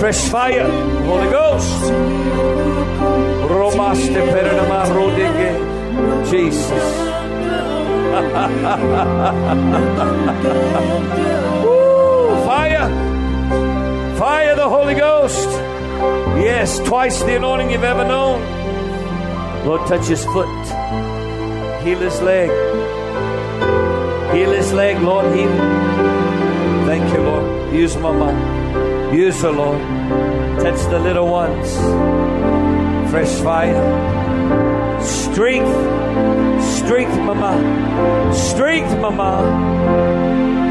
Speaker 1: Fresh fire, Holy Ghost. Jesus. Fire. Fire the Holy Ghost. Yes, twice the anointing you've ever known. Lord, touch his foot. Heal his leg. Heal his leg, Lord. Heal. Thank you, Lord. Use Mama. Use her, Lord. Touch the little ones. Fresh fire. Strength. Strength, Mama. Strength, Mama.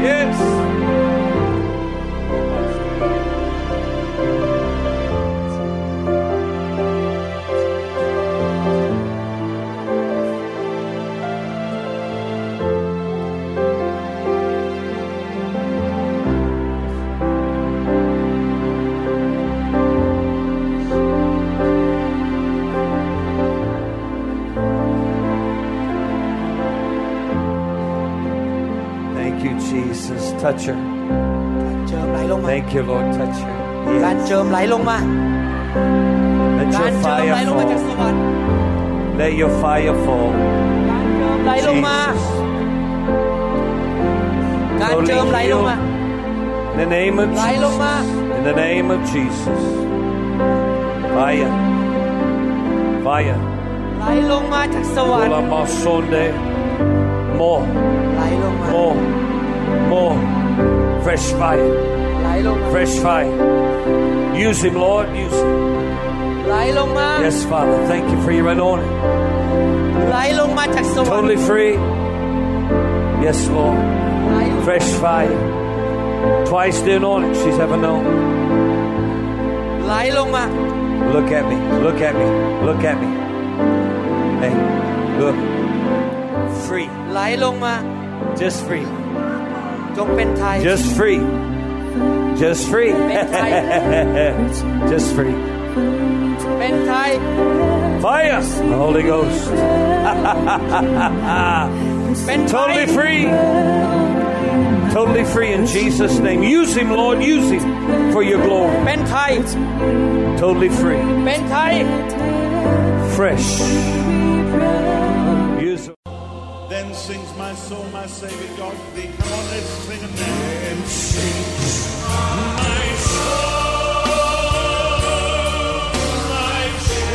Speaker 1: Yes. Touch her.
Speaker 2: การเจิมไหลลงมา
Speaker 1: Thank you, Lord. Touch her.
Speaker 2: การ
Speaker 1: Yes.
Speaker 2: เจิมไหลลงมา
Speaker 1: Let
Speaker 2: การ
Speaker 1: your
Speaker 2: เจิมไหล
Speaker 1: fire
Speaker 2: ลงมาจากส
Speaker 1: fall.
Speaker 2: วรรค์
Speaker 1: Let your fire fall.
Speaker 2: ไหลลงมา
Speaker 1: Jesus.
Speaker 2: การเจิมไหลลงมา
Speaker 1: In the name of
Speaker 2: ไหลลงมา
Speaker 1: Jesus. In the name of Jesus. Fire. Fire.
Speaker 2: ไหลลงมาจากสวรรค์
Speaker 1: Ola masonde. More.
Speaker 2: ไหลลงมา
Speaker 1: More. More. Fresh fire. Fresh fire. Use him, Lord. Use him. Yes, Father. Thank you for your anointing. Totally free. Yes, Lord. Fresh fire. Twice the anointing she's ever known. Look at me. Look at me. Look at me. Hey, look. Free. Just free
Speaker 2: จงเป็นไทย
Speaker 1: Just free. Just free. Just free.
Speaker 2: เป็นไทย
Speaker 1: Fire. The Holy Ghost.
Speaker 2: เป็นไทย
Speaker 1: Totally free. Totally free in Jesus' name. Use him, Lord. Use him for your glory.
Speaker 2: เป็นไทย
Speaker 1: Totally free.
Speaker 2: เป็นไทย
Speaker 1: Fresh.
Speaker 3: My soul, my Savior God thee. Come on, let's sing it now. Then sings my soul, my God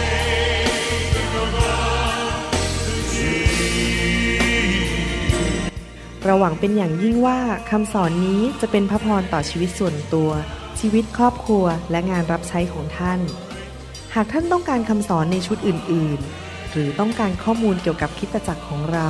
Speaker 4: เราหวังเป็นอย่างยิ่งว่าคำสอนนี้จะเป็นพระพรต่อชีวิตส่วนตัว ชีวิตครอบครัวและงานรับใช้ของท่าน หากท่านต้องการคำสอนในชุดอื่น ๆ หรือต้องการข้อมูลเกี่ยวกับคริสตจักรของเรา